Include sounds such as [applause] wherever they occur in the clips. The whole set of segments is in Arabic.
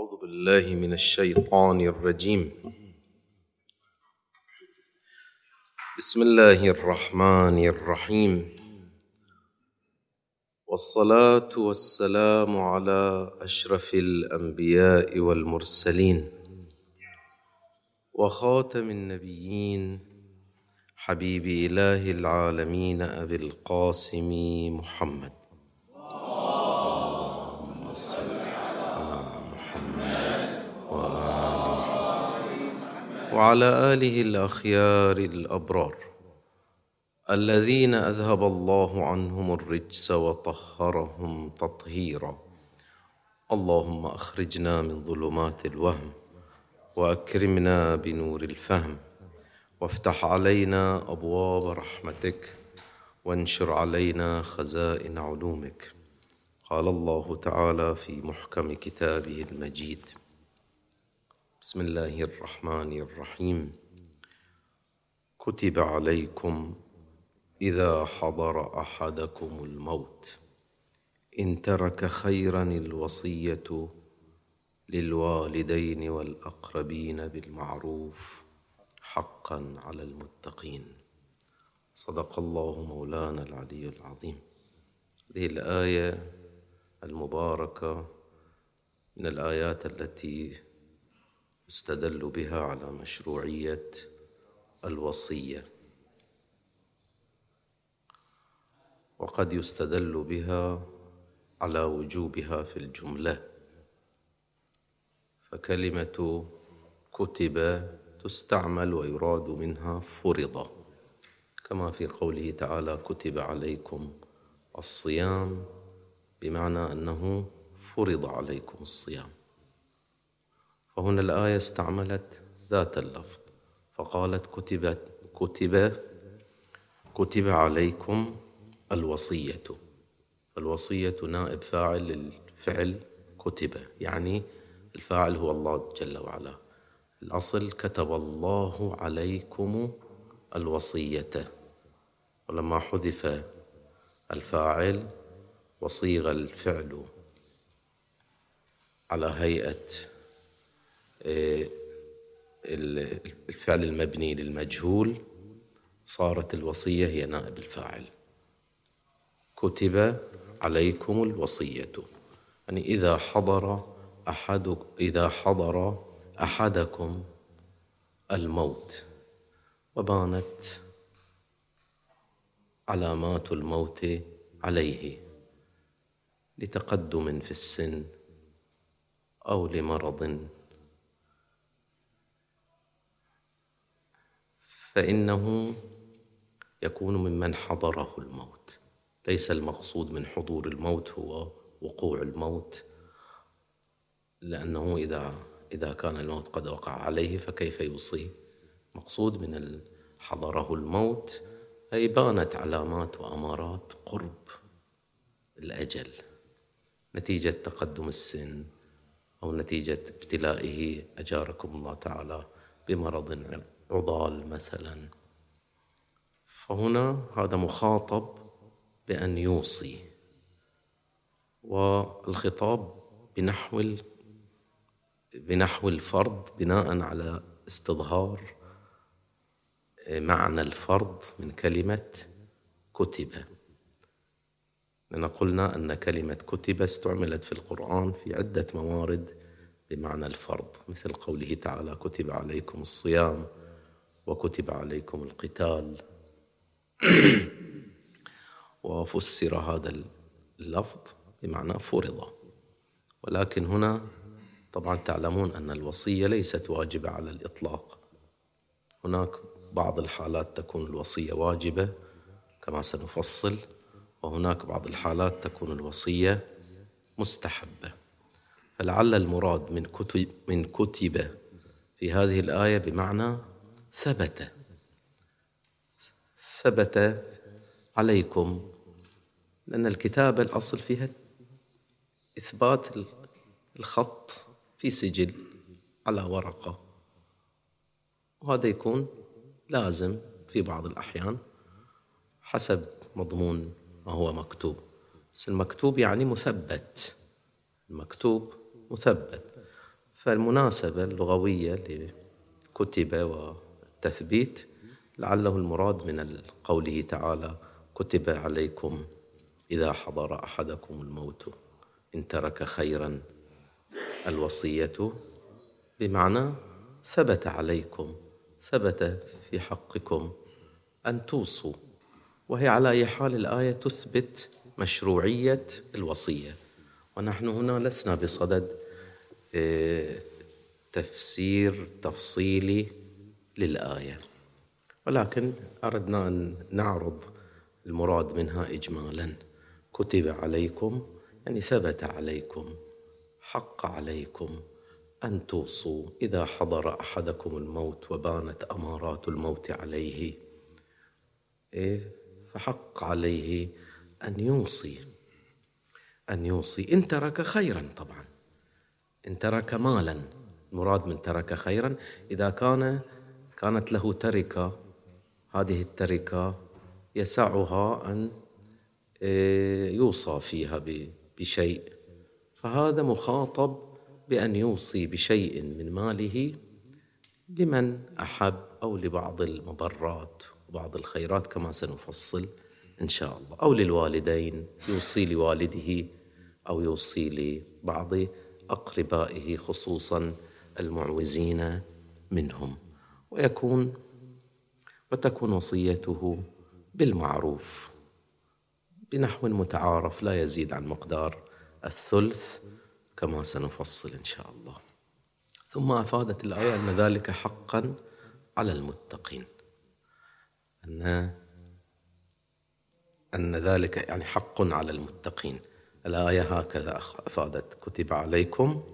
أعوذ بالله من الشيطان الرجيم. بسم الله الرحمن الرحيم. والصلاة والسلام على أشرف الأنبياء والمرسلين. وخاتم النبيين حبيب إله العالمين أبي القاسم محمد. اللهم صل وعلى آله الأخيار الأبرار. الذين أذهب الله عنهم الرجس وطهرهم تطهيرا. اللهم أخرجنا من ظلمات الوهم وأكرمنا بنور الفهم. وافتح علينا أبواب رحمتك وانشر علينا خزائن علومك. قال الله تعالى في محكم كتابه المجيد. بسم الله الرحمن الرحيم. كتب عليكم إذا حضر أحدكم الموت. إن ترك خيرا الوصية للوالدين والأقربين بالمعروف حقا على المتقين. صدق الله مولانا العلي العظيم. هذه الآية المباركة من الآيات التي يستدل بها على مشروعية الوصية. وقد يستدل بها على وجوبها في الجملة. فكلمة كتب تستعمل ويراد منها فرض. كما في قوله تعالى كتب عليكم الصيام بمعنى أنه فرض عليكم الصيام. فهنا الآية استعملت ذات اللفظ فقالت كتبت كتب كتب عليكم الوصية. الوصية نائب فاعل للفعل كتب يعني الفاعل هو الله جل وعلا. الأصل كتب الله عليكم الوصية. ولما حذف الفاعل وصيغ الفعل على هيئة الفعل المبني للمجهول صارت الوصية هي نائب الفاعل. كتب عليكم الوصية. يعني إذا حضر أحد إذا حضر أحدكم الموت وبانت علامات الموت عليه لتقدم في السن أو لمرض فإنه يكون ممن حضره الموت. ليس المقصود من حضور الموت هو وقوع الموت لأنه إذا إذا كان الموت قد وقع عليه فكيف يوصي مقصود من حضره الموت أي بانت علامات وأمارات قرب الأجل. نتيجة تقدم السن أو نتيجة ابتلائه أجاركم الله تعالى بمرض عضال مثلا. فهنا هذا مخاطب بأن يوصي. والخطاب بنحو بنحو الفرض بناء على استظهار معنى الفرض من كلمة كتب. لأن قلنا أن كلمة كتب استعملت في القرآن في عدة موارد بمعنى الفرض مثل قوله تعالى كتب عليكم الصيام وكتب عليكم القتال. [clears throat] وفسر هذا اللفظ بمعنى فرض. ولكن هنا طبعا تعلمون أن الوصية ليست واجبة على الإطلاق. هناك بعض الحالات تكون الوصية واجبة كما سنفصل وهناك بعض الحالات تكون الوصية مستحبة. فلعل المراد من كتب من كتب في هذه الآية بمعنى ثبت. ثبت عليكم لأن الكتابة الأصل فيها إثبات الخط في سجل على ورقة. وهذا يكون لازم في بعض الأحيان حسب مضمون ما هو مكتوب. بس المكتوب يعني مثبت. المكتوب مثبت. فالمناسبة اللغوية لكتب والتثبيت لعله المراد من قوله تعالى كتب عليكم إذا حضر أحدكم الموت إن ترك خيرا الوصية بمعنى ثبت عليكم ثبت في حقكم أن توصوا وهي على أي حال الآية تثبت مشروعية الوصية. ونحن هنا لسنا بصدد آه، تفسير تفصيلي للآية. ولكن أردنا أن نعرض المراد منها إجمالا. كتب عليكم يعني ثبت عليكم حق عليكم أن توصوا إذا حضر أحدكم الموت وبانت أمارات الموت عليه. إيه؟ فحق عليه أن يوصي. أن يوصي. إن ترك خيرا طبعا. إن ترك مالا. مراد من ترك خيرا إذا كان كانت له تركة هذه التركة يسعها أن إيه، يوصى فيها بشيء. فهذا مخاطب بأن يوصي بشيء من ماله لمن أحب أو لبعض المبرات وبعض الخيرات كما سنفصل إن شاء الله. أو للوالدين يوصي لوالده أو يوصي لبعض أقربائه خصوصا المعوزين منهم. ويكون وتكون وصيته بالمعروف. بنحو متعارف لا يزيد عن مقدار الثلث كما سنفصل إن شاء الله. ثم أفادت الآية أن ذلك حقا على المتقين. أن أن ذلك يعني حق على المتقين. الآية هكذا أفادت. كتب عليكم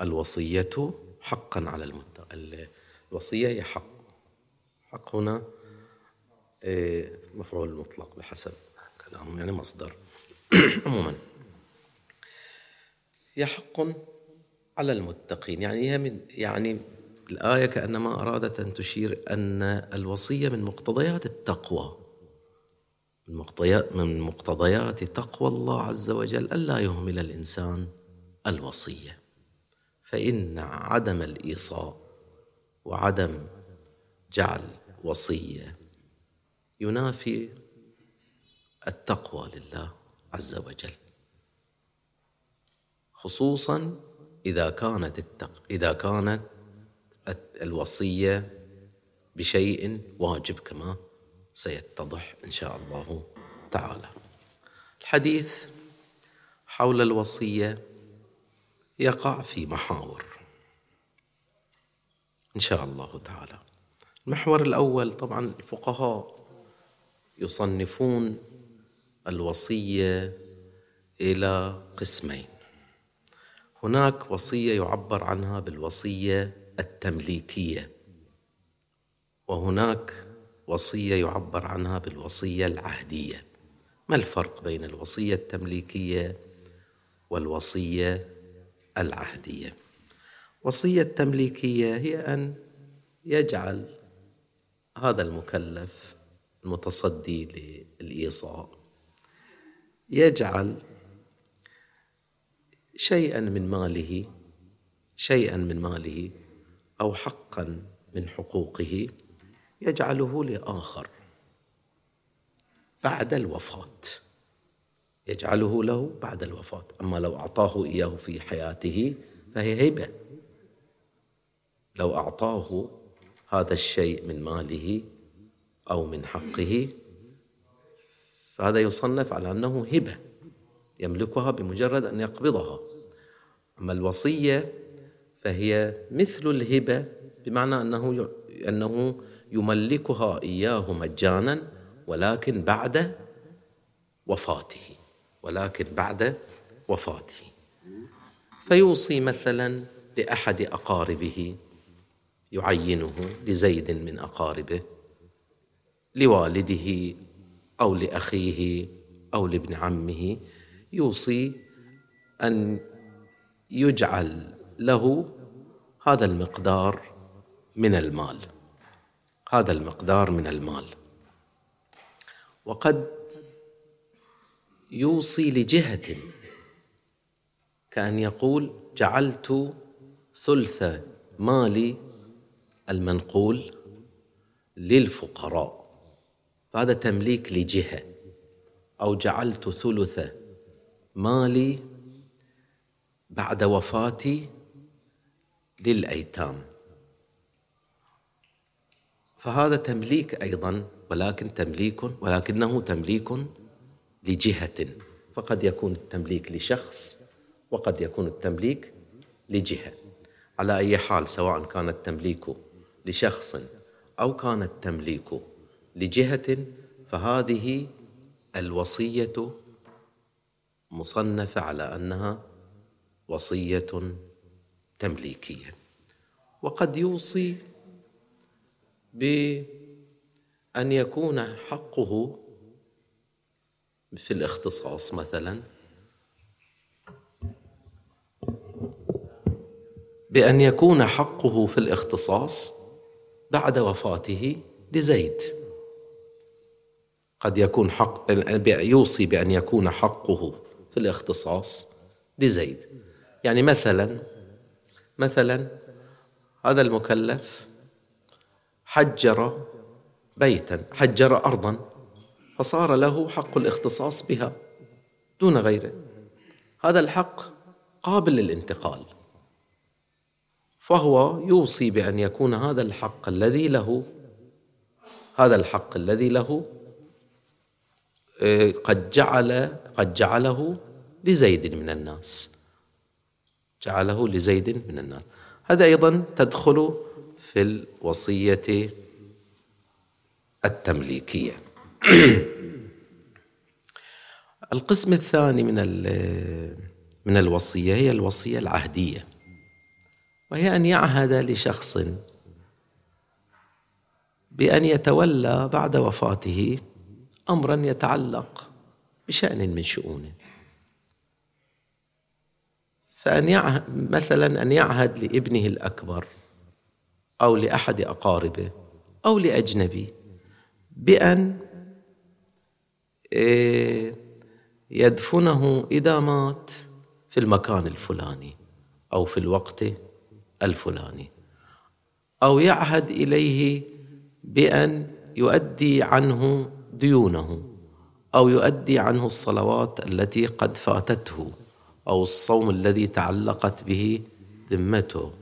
الوصية حقا على المتقين الوصية هي حق. حق هنا إيه، مفعول مطلق بحسب كلامهم يعني مصدر. [coughs] عموما هي حق على المتقين. يعني هي من يعني الآية كأنما أرادت أن تشير أن الوصية من مقتضيات التقوى. من مقتضيات من مقتضيات تقوى الله عز وجل ألا يهمل الإنسان الوصية. فإن عدم الإيصاء وعدم جعل وصية ينافي التقوى لله عز وجل. خصوصا إذا كانت التق... إذا كانت الوصية بشيء واجب كما سيتضح إن شاء الله تعالى. الحديث حول الوصية يقع في محاور. إن شاء الله تعالى. المحور الأول طبعا الفقهاء يصنفون الوصية إلى قسمين. هناك وصية يعبر عنها بالوصية التمليكية وهناك وصية يعبر عنها بالوصية العهدية. ما الفرق بين الوصية التمليكية والوصية العهدية؟ وصية التمليكية هي أن يجعل هذا المكلف المتصدي للإيصاء يجعل شيئا من ماله شيئا من ماله أو حقا من حقوقه يجعله لآخر بعد الوفاة يجعله له بعد الوفاة. أما لو أعطاه إياه في حياته فهي هبه لو أعطاه هذا الشيء من ماله أو من حقه فهذا يصنف على أنه هبة يملكها بمجرد أن يقبضها. أما الوصية فهي مثل الهبة بمعنى أنه أنه يملكها إياه مجانا ولكن بعد وفاته ولكن بعد وفاته. فيوصي مثلا لأحد أقاربه. يعينه لزيد من أقاربه لوالده أو لأخيه أو لابن عمه يوصي أن يجعل له هذا المقدار من المال هذا المقدار من المال. وقد يوصي لجهة كأن يقول جعلت ثلث مال المنقول للفقراء هذا تمليك لجهة. أو جعلت ثلث مالي بعد وفاتي للأيتام. فهذا تمليك أيضا ولكن تمليك ولكنه تمليك لجهة. فقد يكون التمليك لشخص وقد يكون التمليك لجهة. على أي حال سواء كان التمليك لشخص أو كان التمليك لجهة فهذه الوصية مصنفة على أنها وصية تمليكية. وقد يوصي بأن يكون حقه في الاختصاص مثلا بأن يكون حقه في الاختصاص بعد وفاته لزيد. قد يكون حق يوصي بأن يكون حقه في الاختصاص لزيد. يعني مثلا مثلا هذا المكلف حجر بيتا حجر أرضا فصار له حق الاختصاص بها دون غيره. هذا الحق قابل للانتقال. فهو يوصي بأن يكون هذا الحق الذي له هذا الحق الذي له آه، قد جعل قد جعله لزيد من الناس. جعله لزيد من الناس. هذا أيضا تدخل في الوصية التمليكية. [clears throat] القسم الثاني من من الوصية هي الوصية العهدية. وهي أن يعهد لشخص بأن يتولى بعد وفاته أمرا يتعلق بشأن من شؤونه فأن يعهد مثلا أن يعهد لابنه الأكبر أو لأحد أقاربه أو لأجنبي بأن إيه، يدفنه إذا مات في المكان الفلاني أو في الوقت الفلاني. أو يعهد إليه بأن يؤدي عنه ديونه أو يؤدي عنه الصلوات التي قد فاتته أو الصوم الذي تعلقت به ذمته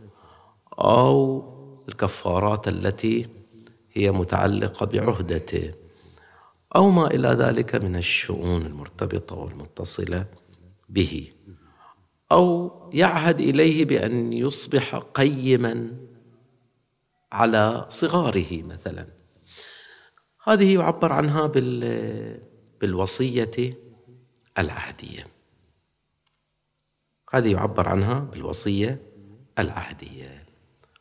أو الكفارات التي هي متعلقة بعهدته. أو ما إلى ذلك من الشؤون المرتبطة والمتصلة به. أو يعهد إليه بأن يصبح قيما على صغاره مثلا. هذه يعبر عنها بالوصية العهدية. هذه يعبر عنها بالوصية العهدية.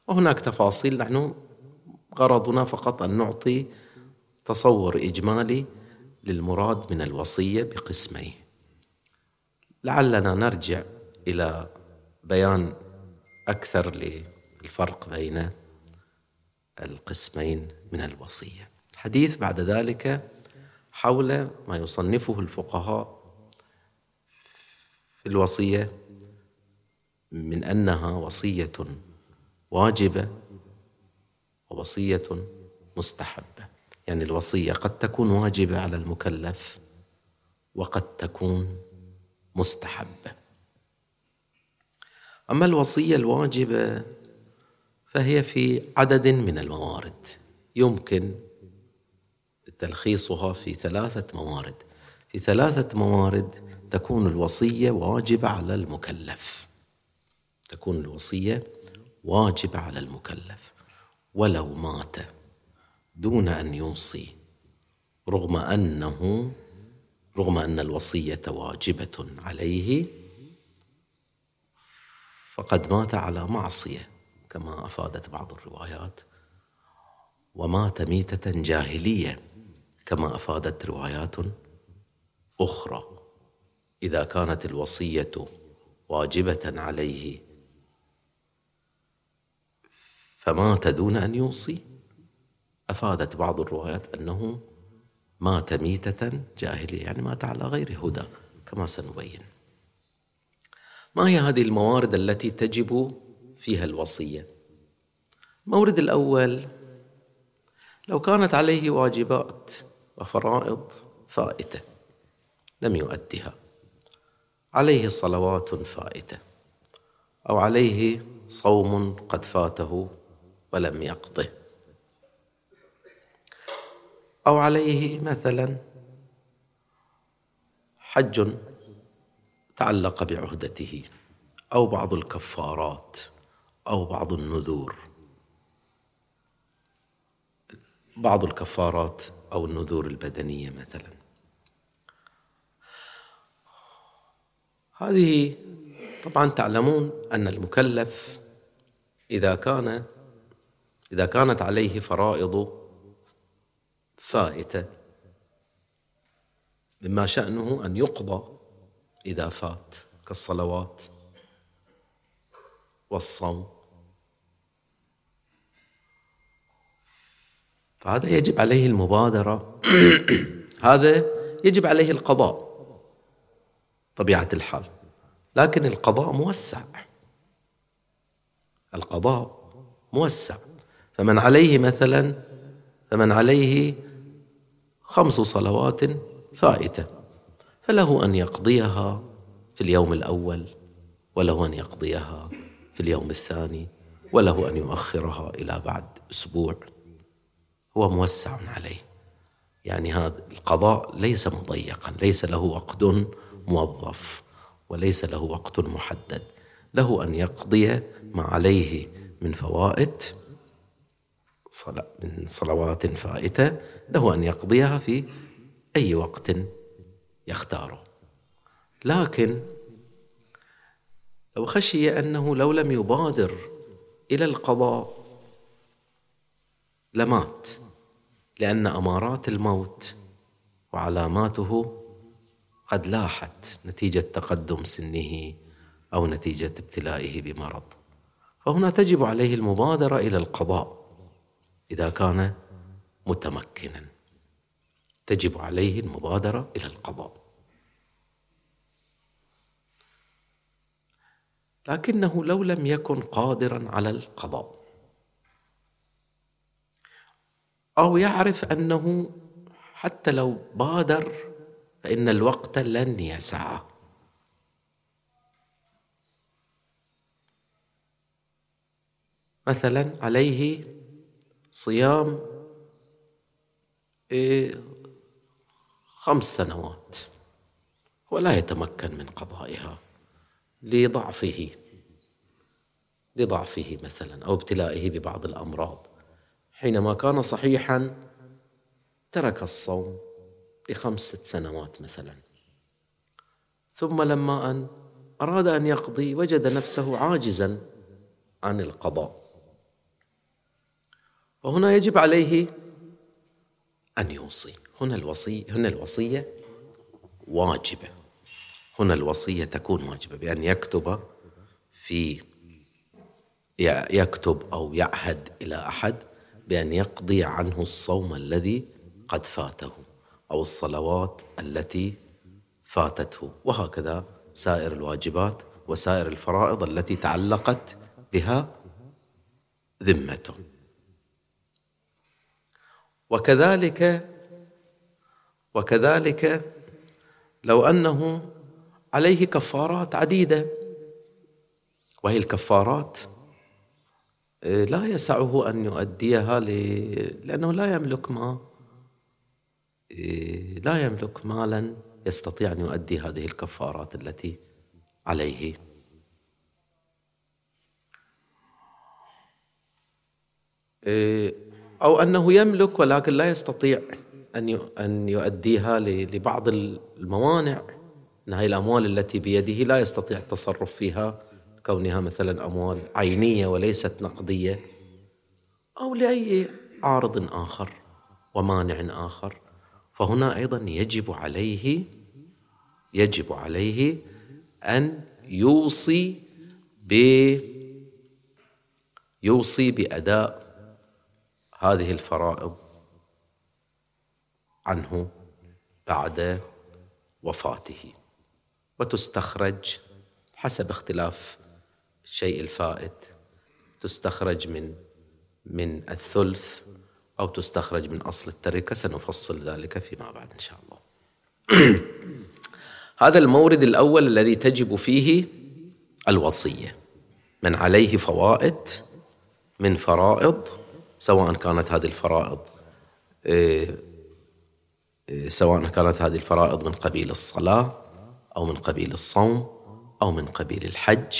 وهناك تفاصيل نحن غرضنا فقط أن نعطي تصور إجمالي للمراد من الوصية بقسميه لعلنا نرجع إلى بيان أكثر للفرق بين القسمين من الوصية. حديث بعد ذلك حول ما يصنفه الفقهاء في الوصية من أنها وصية واجبة ووصية مستحبة. يعني الوصية قد تكون واجبة على المكلف وقد تكون مستحبة. أما الوصية الواجبة فهي في عدد من الموارد. يمكن تلخيصها في ثلاثة موارد. في ثلاثة موارد تكون الوصية واجبة على المكلف. تكون الوصية واجبة على المكلف. ولو مات دون أن يوصي رغم أنه رغم أن الوصية واجبة عليه فقد مات على معصية كما أفادت بعض الروايات. ومات ميتة جاهلية كما أفادت روايات أخرى. إذا كانت الوصية واجبة عليه فمات دون أن يوصي. أفادت بعض الروايات أنه مات ميتة جاهلية يعني مات على غير هدى كما سنبين. ما هي هذه الموارد التي تجب فيها الوصية؟ المورد الأول لو كانت عليه واجبات وفرائض فائتة لم يؤدها. عليه صلوات فائتة أو عليه صوم قد فاته ولم يقضه. أو عليه مثلا حج تعلق بعهدته أو بعض الكفارات أو بعض النذور. بعض الكفارات أو النذور البدنية مثلا. هذه طبعا تعلمون أن المكلف إذا كان إذا كانت عليه فرائض فائتة مما شأنه أن يقضى إذا فات كالصلوات والصوم. فهذا يجب عليه المبادرة. [coughs] هذا يجب عليه القضاء طبيعة الحال. لكن القضاء موسع. القضاء موسع. فمن عليه مثلا فمن عليه خمس صلوات فائتة. فله أن يقضيها في اليوم الأول وله أن يقضيها في اليوم الثاني وله أن يؤخرها إلى بعد أسبوع. هو موسع عليه. يعني هذا القضاء ليس مضيقا ليس له وقت موظف وليس له وقت محدد. له أن يقضي ما عليه من فوائد من صلوات فائتة له أن يقضيها في أي وقت يختاره لكن لو خشي أنه لو لم يبادر إلى القضاء لمات لأن أمارات الموت وعلاماته قد لاحت نتيجة تقدم سنه أو نتيجة ابتلائه بمرض. فهنا تجب عليه المبادرة إلى القضاء إذا كان متمكنا. تجب عليه المبادرة إلى القضاء. لكنه لو لم يكن قادرا على القضاء. أو يعرف أنه حتى لو بادر فإن الوقت لن يسعه مثلا عليه صيام إيه، خمس سنوات ولا يتمكن من قضائها. لضعفه لضعفه مثلا أو ابتلائه ببعض الأمراض. حينما كان صحيحا ترك الصوم لخمس ست سنوات مثلا. ثم لما أن أراد أن يقضي وجد نفسه عاجزا عن القضاء. وهنا يجب عليه أن يوصي. هنا الوصي هنا الوصية واجبة. هنا الوصية تكون واجبة بأن يكتب في يكتب أو يعهد إلى أحد بأن يقضي عنه الصوم الذي قد فاته أو الصلوات التي فاتته. وهكذا سائر الواجبات وسائر الفرائض التي تعلقت بها ذمته. وكذلك وكذلك لو أنه عليه كفارات عديدة. وهي الكفارات آه، لا يسعه أن يؤديها لأنه لا يملك ما آه، لا يملك مالا يستطيع أن يؤدي هذه الكفارات التي عليه. آه، أو أنه يملك ولكن لا يستطيع أن أن يؤديها لبعض الموانع. ان هذه الأموال التي بيده لا يستطيع التصرف فيها كونها مثلا أموال عينية وليست نقدية أو لأي عارض آخر ومانع آخر. فهنا أيضا يجب عليه يجب عليه أن يوصي ب يوصي بأداء هذه الفرائض عنه بعد وفاته. وتستخرج حسب اختلاف الشيء الفائت. تستخرج من من الثلث أو تستخرج من أصل التركة. سنفصل ذلك فيما بعد إن شاء الله. [clears throat] هذا المورد الأول الذي تجب فيه الوصية. من عليه فوائد من فرائض سواء كانت هذه الفرائض إيه، إيه، سواء كانت هذه الفرائض من قبيل الصلاة أو من قبيل الصوم أو من قبيل الحج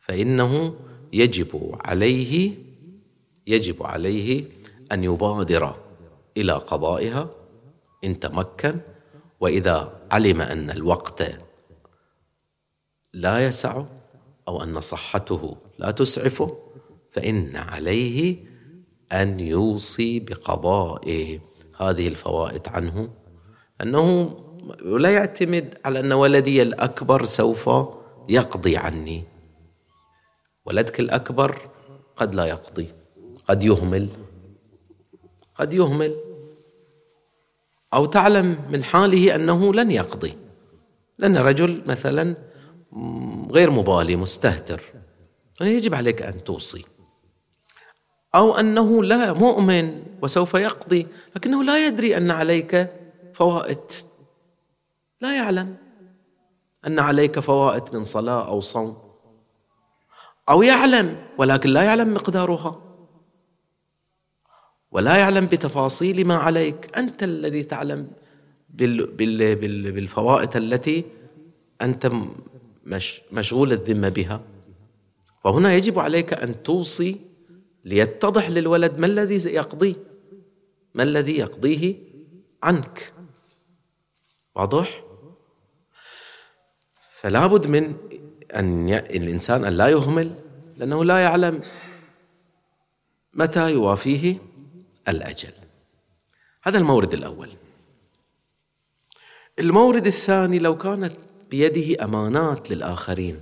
فإنه يجب عليه يجب عليه أن يبادر إلى قضائها إن تمكن. وإذا علم أن الوقت لا يسع أو أن صحته لا تسعفه فإن عليه أن يوصي بقضاء هذه الفوائد عنه أنه لا يعتمد على أن ولدي الأكبر سوف يقضي عني. ولدك الأكبر قد لا يقضي قد يهمل قد يهمل. أو تعلم من حاله أنه لن يقضي. لأن رجل مثلا غير مبالي مستهتر. يجب عليك أن توصي. أو أنه لا مؤمن وسوف يقضي لكنه لا يدري أن عليك فوائد لا يعلم. أن عليك فوائد من صلاة أو صوم. أو يعلم ولكن لا يعلم مقدارها. ولا يعلم بتفاصيل ما عليك. أنت الذي تعلم بالفوائد التي أنت مشغول الذمة بها. وهنا يجب عليك أن توصي ليتضح للولد ما الذي يقضيه ما الذي يقضيه عنك. واضح؟ فلا بد من أن ي... الإنسان أن لا يهمل لأنه لا يعلم متى يوافيه الأجل. هذا المورد الأول. المورد الثاني لو كانت بيده أمانات للآخرين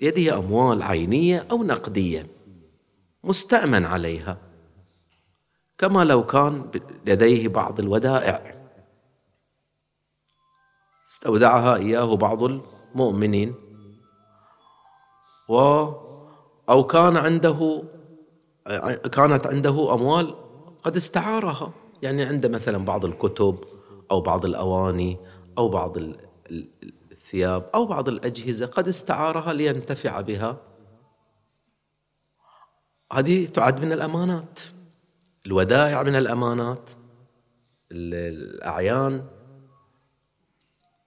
بيده أموال عينية أو نقدية مستأمن عليها كما لو كان لديه بعض الودائع. استودعها إياه بعض المؤمنين و أو كان عنده كانت عنده أموال قد استعارها. يعني عنده مثلا بعض الكتب أو بعض الأواني أو بعض الثياب أو بعض الأجهزة قد استعارها لينتفع بها. هذه تعد من الأمانات. الودائع من الأمانات. الأعيان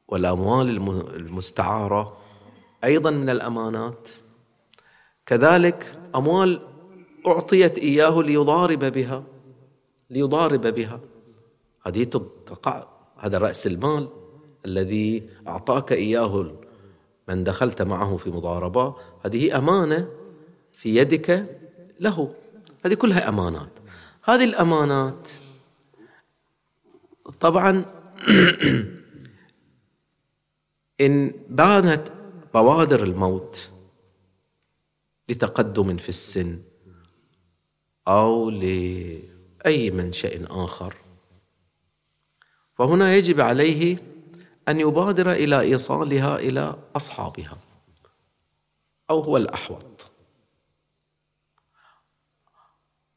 والأموال المستعارة أيضا من الأمانات. كذلك أموال أعطيت إياه ليضارب بها ليضارب بها. هذه تقع هذا رأس المال الذي أعطاك إياه من دخلت معه في مضاربة. هذه أمانة في يدك له. هذه كلها أمانات. هذه الأمانات طبعا [clears throat] إن بانت بوادر الموت لتقدم في السن أو لأي منشأ آخر. فهنا يجب عليه أن يبادر إلى إيصالها إلى أصحابها أو هو الأحوط.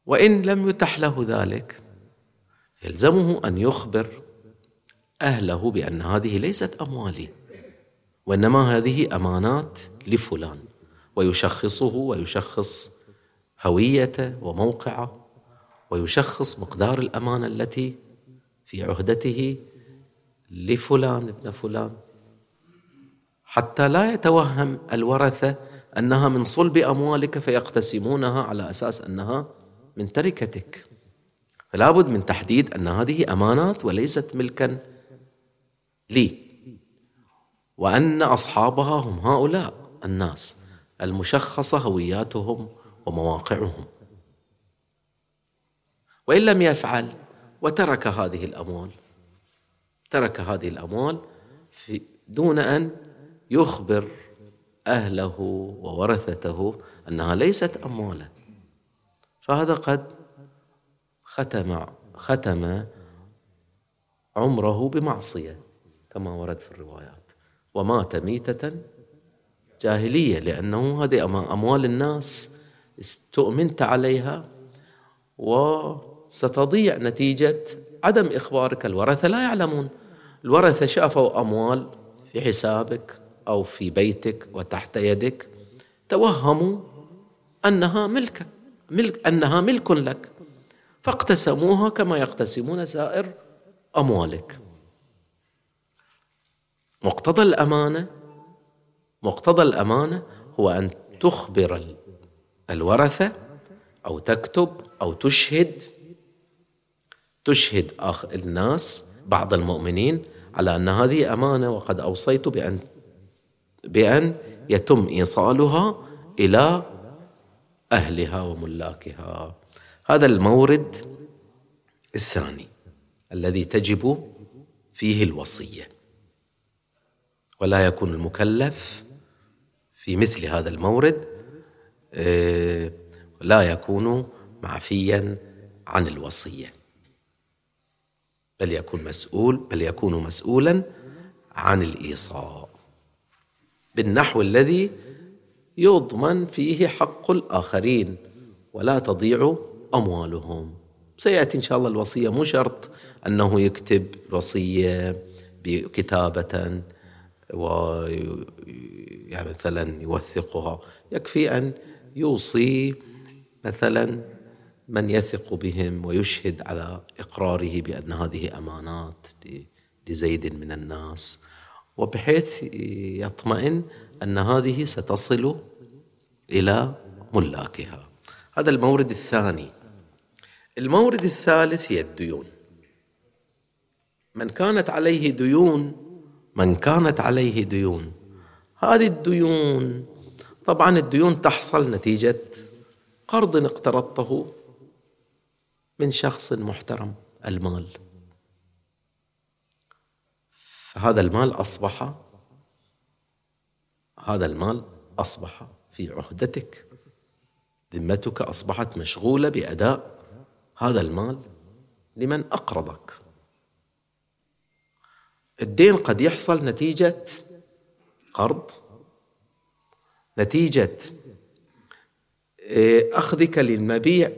وإن لم يتح له ذلك يلزمه أن يخبر أهله بأن هذه ليست أموالي. وإنما هذه أمانات لفلان ويشخصه ويشخص هويته وموقعه ويشخص مقدار الأمانة التي في عهدته لفلان ابن فلان. حتى لا يتوهم الورثة أنها من صلب أموالك فيقتسمونها على أساس أنها من تركتك. فلا بد من تحديد أن هذه أمانات وليست ملكا لي. وأن أصحابها هم هؤلاء الناس المشخصة هوياتهم ومواقعهم. وإن لم يفعل وترك هذه الأموال ترك هذه الأموال في دون أن يخبر أهله وورثته أنها ليست أمواله فهذا قد ختم ختم عمره بمعصية كما ورد في الروايات. ومات ميتة جاهلية لأنه هذه أموال الناس استؤمنت عليها وستضيع نتيجة عدم إخبارك. الورثة لا يعلمون. الورثة شافوا أموال في حسابك أو في بيتك وتحت يدك توهموا أنها ملكك ملك أنها ملك لك فاقتسموها كما يقتسمون سائر أموالك. مقتضى الأمانة مقتضى الأمانة هو أن تخبر الورثة أو تكتب أو تشهد تشهد الناس بعض المؤمنين على أن هذه أمانة وقد أوصيت بأن بأن يتم إيصالها إلى أهلها وملاكها. هذا المورد الثاني الذي تجب فيه الوصية. ولا يكون المكلف في مثل هذا المورد آه، لا يكون معفيا عن الوصية. بل يكون مسؤول بل يكون مسؤولا عن الإيصاء. بالنحو الذي يضمن فيه حق الآخرين ولا تضيع أموالهم. سيأتي إن شاء الله الوصية مو شرط أنه يكتب الوصية بكتابة و يعني مثلا يوثقها. يكفي أن يوصي مثلا من يثق بهم ويشهد على إقراره بأن هذه أمانات لزيد من الناس. وبحيث يطمئن أن هذه ستصل إلى ملاكها. هذا المورد الثاني. المورد الثالث هي الديون. من كانت عليه ديون من كانت عليه ديون. هذه الديون طبعا الديون تحصل نتيجة قرض اقترضته من شخص محترم المال. فهذا المال أصبح هذا المال أصبح في عهدتك. ذمتك أصبحت مشغولة بأداء هذا المال لمن أقرضك. الدين قد يحصل نتيجة قرض نتيجة إيه، أخذك للمبيع.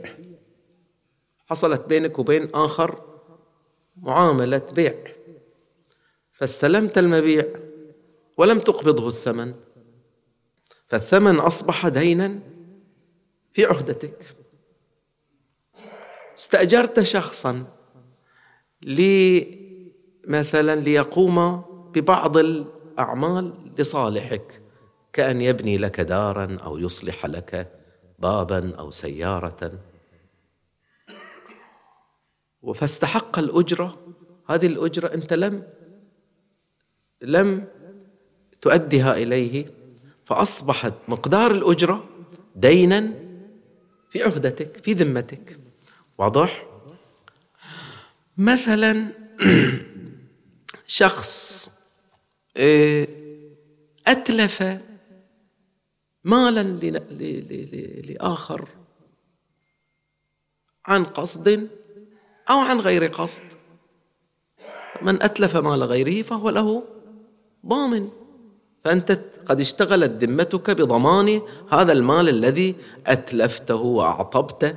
حصلت بينك وبين آخر معاملة بيع. فاستلمت المبيع ولم تقبضه الثمن. فالثمن أصبح دينا في عهدتك. استأجرت شخصا مثلا ليقوم ببعض الأعمال لصالحك كأن يبني لك دارا أو يصلح لك بابا أو سيارة. فاستحق الأجرة هذه الأجرة أنت لم لم تؤدها إليه فأصبحت مقدار الأجرة دينا في عهدتك في ذمتك. واضح؟ مثلا [clears throat] شخص آه، أتلف مالا لآخر عن قصد أو عن غير قصد. من أتلف مال غيره فهو له ضامن. فأنت قد اشتغلت ذمتك بضمان هذا المال الذي أتلفته وأعطبته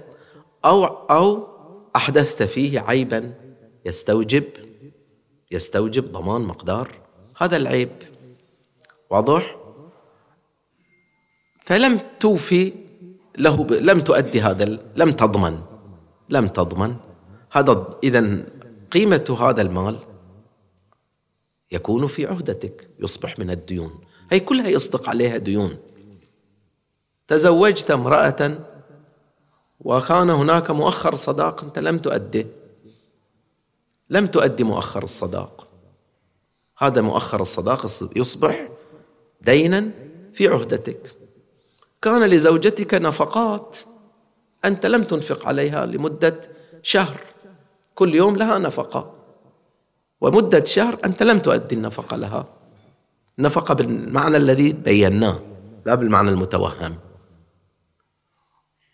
أو أو أحدثت فيه عيبا يستوجب. يستوجب ضمان مقدار هذا العيب. واضح؟ فلم توفي له ب... لم تؤدي هذا ال... لم تضمن لم تضمن. هذا اذا قيمة هذا المال يكون في عهدتك يصبح من الديون. هي كلها يصدق عليها ديون. تزوجت امرأة وكان هناك مؤخر صداق أنت لم تؤده لم تؤدي مؤخر الصداق. هذا مؤخر الصداق يصبح دينا في عهدتك. كان لزوجتك نفقات أنت لم تنفق عليها لمدة شهر. كل يوم لها نفقة. ومدة شهر أنت لم تؤدي النفقة لها. نفقة بالمعنى الذي بيناه لا بالمعنى المتوهم.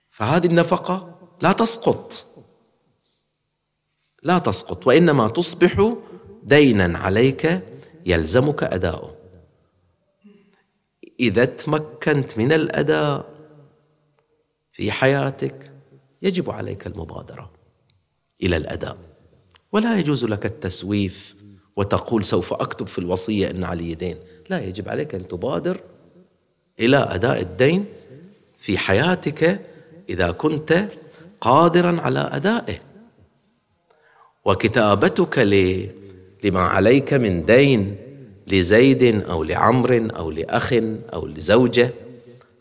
فهذه النفقة لا تسقط. لا تسقط وإنما تصبح دينا عليك يلزمك أداؤه. إذا تمكنت من الأداء في حياتك يجب عليك المبادرة إلى الأداء. ولا يجوز لك التسويف وتقول سوف أكتب في الوصية أن علي دين. لا يجب عليك أن تبادر إلى أداء الدين في حياتك إذا كنت قادرا على أدائه. وكتابتك لما عليك من دين لزيد أو لعمر أو لأخ أو لزوجة.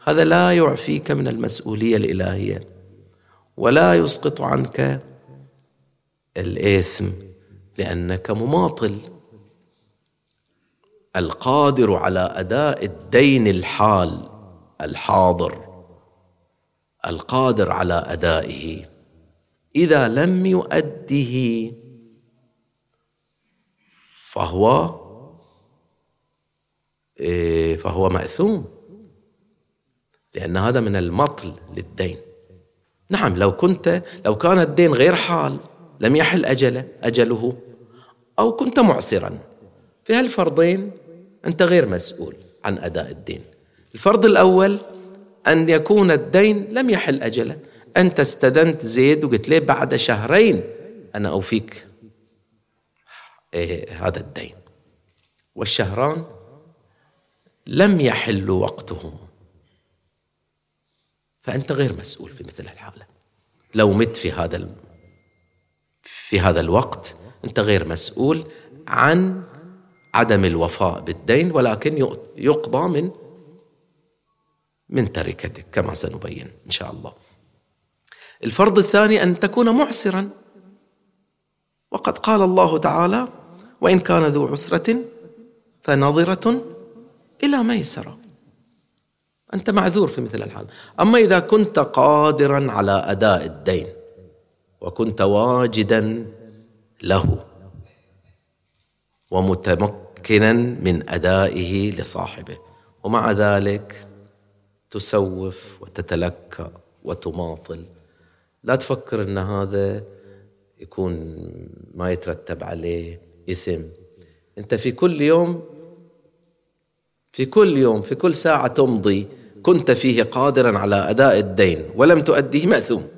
هذا لا يعفيك من المسؤولية الإلهية ولا يسقط عنك الإثم لأنك مماطل. القادر على أداء الدين الحال الحاضر. القادر على أدائه. إذا لم يؤده فهو إيه، فهو مأثوم. لأن هذا من المطل للدين. نعم لو كنت لو كان الدين غير حال لم يحل أجله أجله أو كنت معسرا في هالفرضين أنت غير مسؤول عن أداء الدين. الفرض الأول أن يكون الدين لم يحل أجله. أنت استدنت زيد وقلت له بعد شهرين أنا أوفيك. إيه هذا الدين. والشهران لم يحل وقتهم. فأنت غير مسؤول في مثل الحالة. لو مت في هذا في هذا الوقت أنت غير مسؤول عن عدم الوفاء بالدين ولكن يقضى من من تركتك كما سنبين إن شاء الله. الفرض الثاني أن تكون معسرا وقد قال الله تعالى: وإن كان ذو عسرة فنظرة إلى ميسرة. أنت معذور في مثل الحال، أما إذا كنت قادرا على أداء الدين وكنت واجدا له ومتمكنا من أدائه لصاحبه ومع ذلك تسوف وتتلكأ وتماطل لا تفكر إن هذا يكون ما يترتب عليه إثم. أنت في كل يوم في كل يوم في كل ساعة تمضي كنت فيه قادرا على أداء الدين ولم تؤديه مأثوم.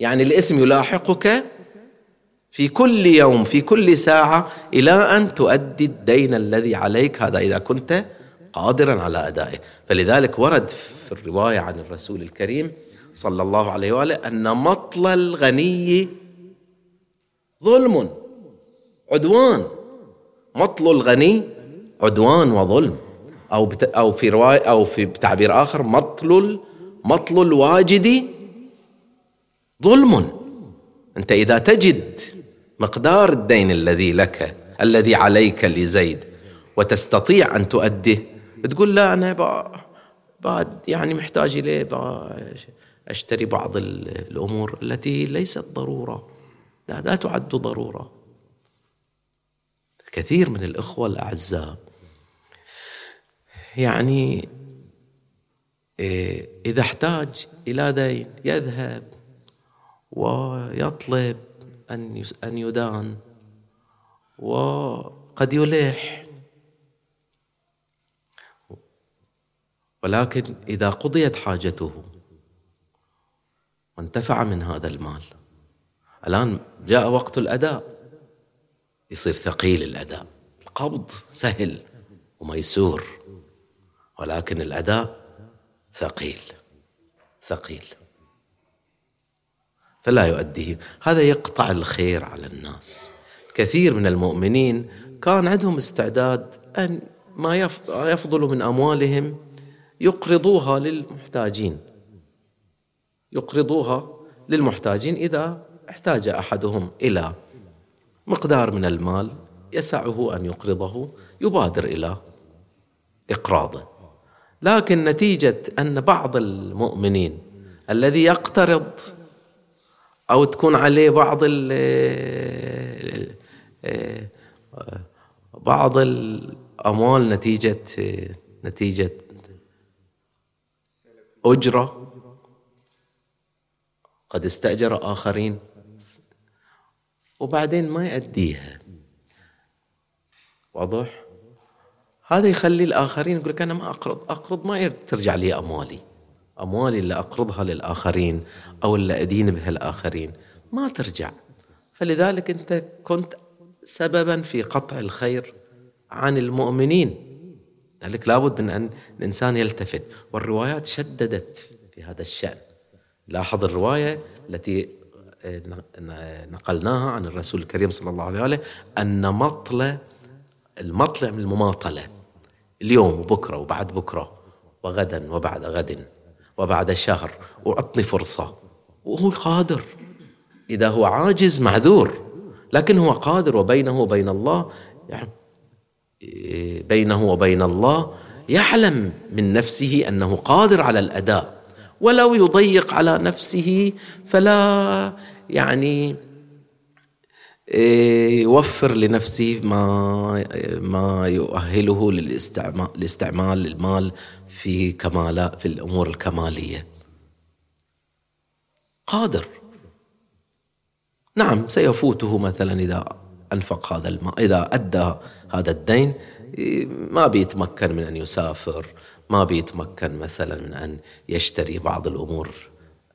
يعني الإثم يلاحقك في كل يوم في كل ساعة إلى أن تؤدي الدين الذي عليك هذا إذا كنت قادرا على أدائه. فلذلك ورد في الرواية عن الرسول الكريم صلى الله عليه وآله أن مطل الغني ظلم. عدوان. مطل الغني عدوان وظلم. أو أو في رواية أو في تعبير آخر مطل مطل الواجد ظلم. أنت إذا تجد مقدار الدين الذي لك الذي عليك لزيد وتستطيع أن تؤديه تقول لا أنا بعد يعني محتاج إليه أشتري بعض الأمور التي ليست ضرورة. لا لا تعد ضرورة. كثير من الإخوة الأعزاء يعني إيه، إذا احتاج إلى دين يذهب ويطلب أن أن يدان وقد يلح ولكن إذا قضيت حاجته وانتفع من هذا المال. الآن جاء وقت الأداء. يصير ثقيل الأداء. القبض سهل وميسور ولكن الأداء ثقيل ثقيل. فلا يؤديه. هذا يقطع الخير على الناس. كثير من المؤمنين كان عندهم استعداد أن ما يفضل من أموالهم يقرضوها للمحتاجين. يقرضوها للمحتاجين إذا احتاج أحدهم إلى مقدار من المال يسعه أن يقرضه يبادر إلى إقراضه. لكن نتيجة أن بعض المؤمنين الذي يقترض أو تكون عليه بعض بعض الأموال نتيجة نتيجة أجرة قد استأجر آخرين. وبعدين ما يأديها. واضح؟ هذا يخلي الآخرين يقول لك أنا ما أقرض أقرض ما ترجع لي أموالي. أموالي اللي أقرضها للآخرين أو اللي أدين بها الآخرين. ما ترجع. فلذلك أنت كنت سببا في قطع الخير عن المؤمنين. لذلك لابد من أن الإنسان يلتفت. والروايات شددت في هذا الشأن. لاحظ الرواية التي نقلناها عن الرسول الكريم صلى الله عليه وآله أن مطلع المطلع من المماطلة اليوم وبكرة وبعد بكرة وغدا وبعد غد وبعد شهر وعطني فرصة وهو قادر. إذا هو عاجز معذور لكن هو قادر وبينه وبين الله يعني بينه وبين الله يعلم من نفسه أنه قادر على الأداء. ولو يضيق على نفسه فلا يعني إيه، يوفر لنفسه ما ما يؤهله للاستعمال لاستعمال المال في كمال في الأمور الكمالية. قادر. نعم سيفوته مثلا إذا أنفق هذا المال إذا أدى هذا الدين ما بيتمكن من أن يسافر. ما بيتمكن مثلا من أن يشتري بعض الأمور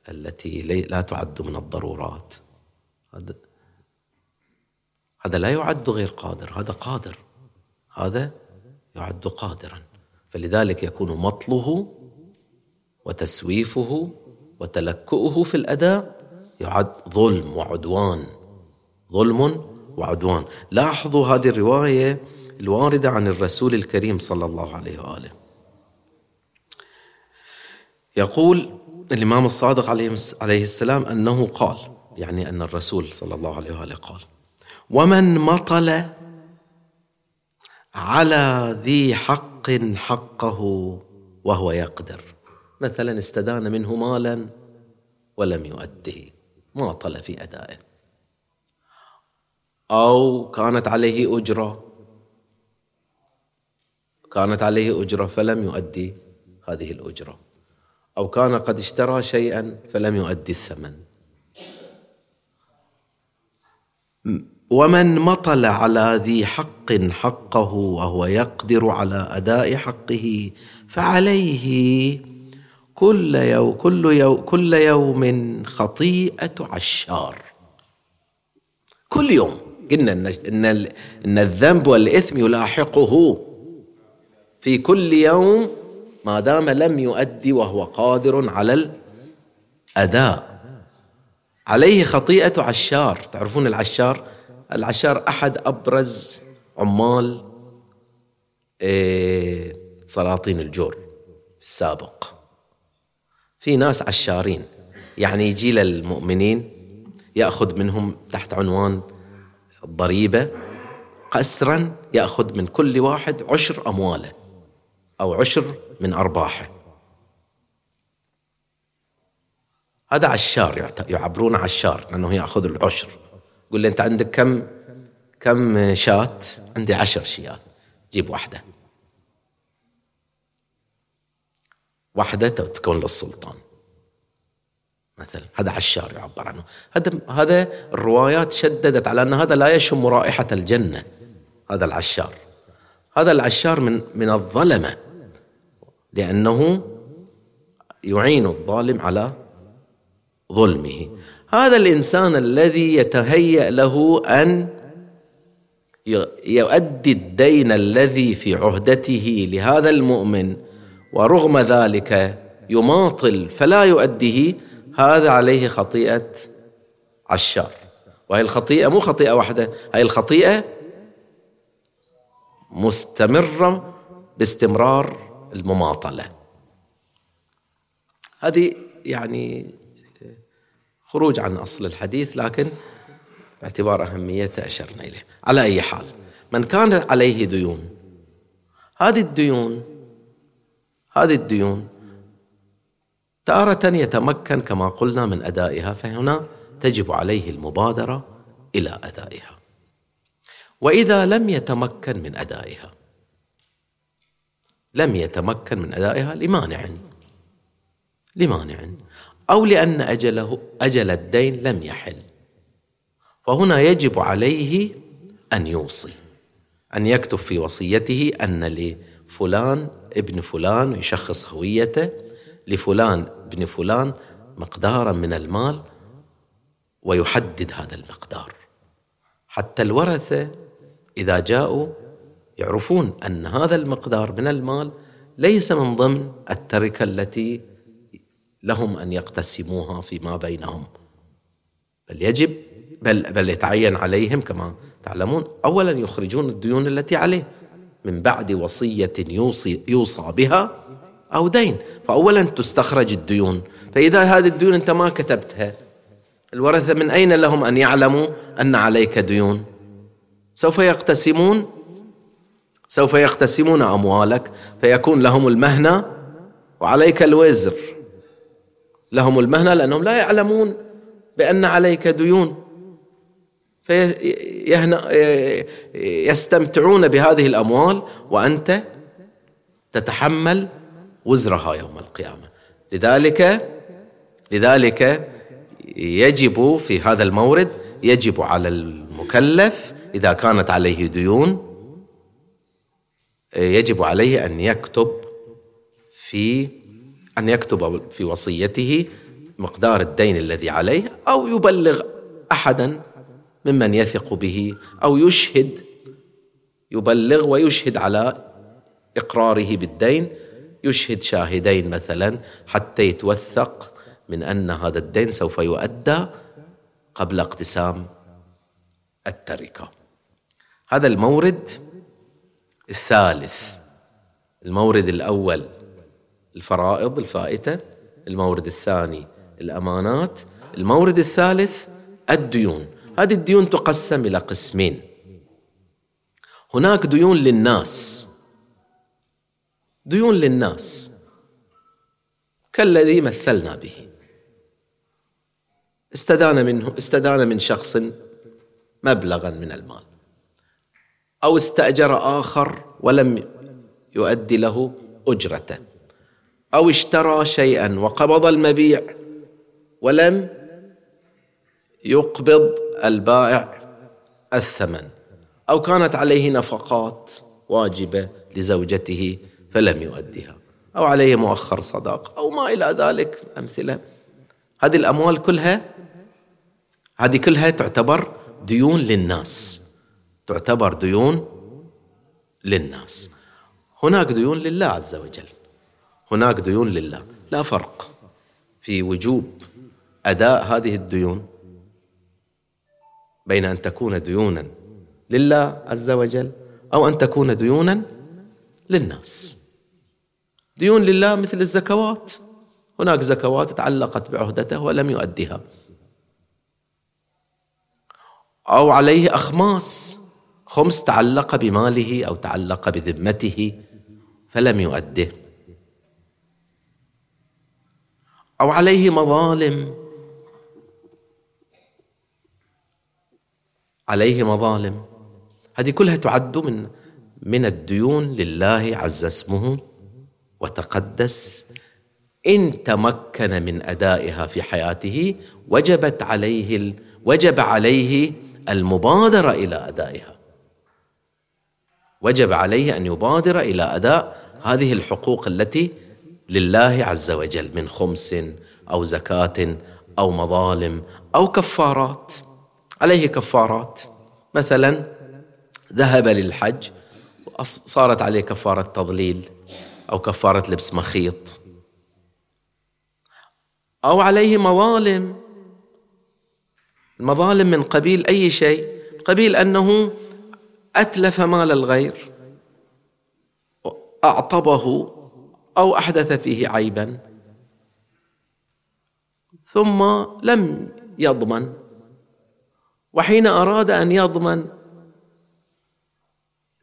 التي لا تعد من الضرورات. هذا هذا لا يعد غير قادر هذا قادر. هذا يعد قادرا. فلذلك يكون مطله وتسويفه وتلكؤه في الأداء يعد ظلم وعدوان. ظلم وعدوان. لاحظوا هذه الرواية الواردة عن الرسول الكريم صلى الله عليه وآله. يقول الإمام الصادق عليه السلام أنه قال يعني أن الرسول صلى الله عليه وآله قال ومن مطل على ذي حق حقه وهو يقدر. مثلا استدان منه مالا ولم يؤده ماطل في أدائه. أو كانت عليه أجرة كانت عليه أجرة فلم يؤدي هذه الأجرة. أو كان قد اشترى شيئا فلم يؤدي الثمن. ومن مطل على ذي حق حقه وهو يقدر على أداء حقه فعليه كل يوم كل يوم كل يوم خطيئة عشار. كل يوم. قلنا إن ان إن الذنب والإثم يلاحقه. في كل يوم ما دام لم يؤدي وهو قادر على الأداء. عليه خطيئة عشار. تعرفون العشار؟ العشار أحد أبرز عمال إيه، سلاطين الجور في السابق. في ناس عشارين. يعني يجي للمؤمنين يأخذ منهم تحت عنوان الضريبة. قسرا يأخذ من كل واحد عشر أموالة. أو عشر من أرباحه. هذا عشار يعبرون عشار لأنه يأخذ العشر. قول لي أنت عندك كم كم شاة؟ عندي عشر شيات جيب واحدة. واحدة تكون للسلطان. مثلا هذا عشار يعبر عنه. هذا هذا الروايات شددت على أن هذا لا يشم رائحة الجنة هذا العشار. هذا العشار من من الظلمة. لأنه يعين الظالم على ظلمه. هذا الإنسان الذي يتهيأ له أن يؤدي الدين الذي في عهدته لهذا المؤمن ورغم ذلك يماطل فلا يؤديه. هذا عليه خطيئة عشار. وهي الخطيئة مو خطيئة واحدة هي الخطيئة مستمرة باستمرار المماطلة. هذه يعني خروج عن أصل الحديث لكن باعتبار أهميته أشرنا إليه. على أي حال من كانت عليه ديون هذه الديون هذه الديون تارة يتمكن كما قلنا من أدائها فهنا تجب عليه المبادرة إلى أدائها. وإذا لم يتمكن من أدائها لم يتمكن من أدائها لمانع. لمانع. أو لأن أجله أجل الدين لم يحل. فهنا يجب عليه أن يوصي أن يكتب في وصيته أن لفلان ابن فلان يشخص هويته لفلان ابن فلان مقدارا من المال ويحدد هذا المقدار. حتى الورثة إذا جاءوا يعرفون أن هذا المقدار من المال ليس من ضمن التركة التي لهم أن يقتسموها فيما بينهم. بل يجب بل بل يتعين عليهم كما تعلمون. اولا يخرجون الديون التي عليه من بعد وصية يوصي يوصى بها أو دين. فاولا تستخرج الديون. فإذا هذه الديون أنت ما كتبتها الورثة من أين لهم أن يعلموا أن عليك ديون؟ سوف يقتسمون سوف يقتسمون أموالك فيكون لهم المهنة وعليك الوزر. لهم المهنة لأنهم لا يعلمون بأن عليك ديون. فيستمتعون بهذه الأموال وأنت تتحمل وزرها يوم القيامة. لذلك لذلك يجب في هذا المورد يجب على المكلف إذا كانت عليه ديون يجب عليه أن يكتب في أن يكتب في وصيته مقدار الدين الذي عليه أو يبلغ أحدا ممن يثق به أو يشهد يبلغ ويشهد على إقراره بالدين يشهد شاهدين مثلا حتى يتوثق من أن هذا الدين سوف يؤدى قبل اقتسام التركة. هذا المورد الثالث المورد الأول الفرائض الفائتة المورد الثاني الأمانات المورد الثالث الديون. هذه الديون تقسم إلى قسمين. هناك ديون للناس. ديون للناس. كالذي مثلنا به. استدان منه استدان من شخص مبلغا من المال. أو استأجر آخر ولم يؤدي له اجرته أو اشترى شيئا وقبض المبيع ولم يقبض البائع الثمن. أو كانت عليه نفقات واجبة لزوجته فلم يؤدها أو عليه مؤخر صداق أو ما إلى ذلك أمثلة. هذه الأموال كلها هذه كلها تعتبر ديون للناس. تعتبر ديون للناس. هناك ديون لله عز وجل. هناك ديون لله. لا فرق في وجوب أداء هذه الديون بين أن تكون ديونا لله عز وجل أو أن تكون ديونا للناس. ديون لله مثل الزكوات. هناك زكوات تعلقت بعهدته ولم يؤدها. أو عليه اخماس خمس تعلق بماله أو تعلق بذمته فلم يؤده. أو عليه مظالم. عليه مظالم. هذه كلها تعد من من الديون لله عز اسمه وتقدس. إن تمكن من أدائها في حياته وجبت عليه وجب عليه المبادرة إلى أدائها. وجب عليه أن يبادر إلى أداء هذه الحقوق التي لله عز وجل من خمس أو زكاة أو مظالم أو كفارات. عليه كفارات. مثلا ذهب للحج صارت عليه كفارة تضليل أو كفارة لبس مخيط. أو عليه مظالم. المظالم من قبيل أي شيء. قبيل أنه أتلف مال الغير أعطبه أو أحدث فيه عيبا ثم لم يضمن. وحين أراد أن يضمن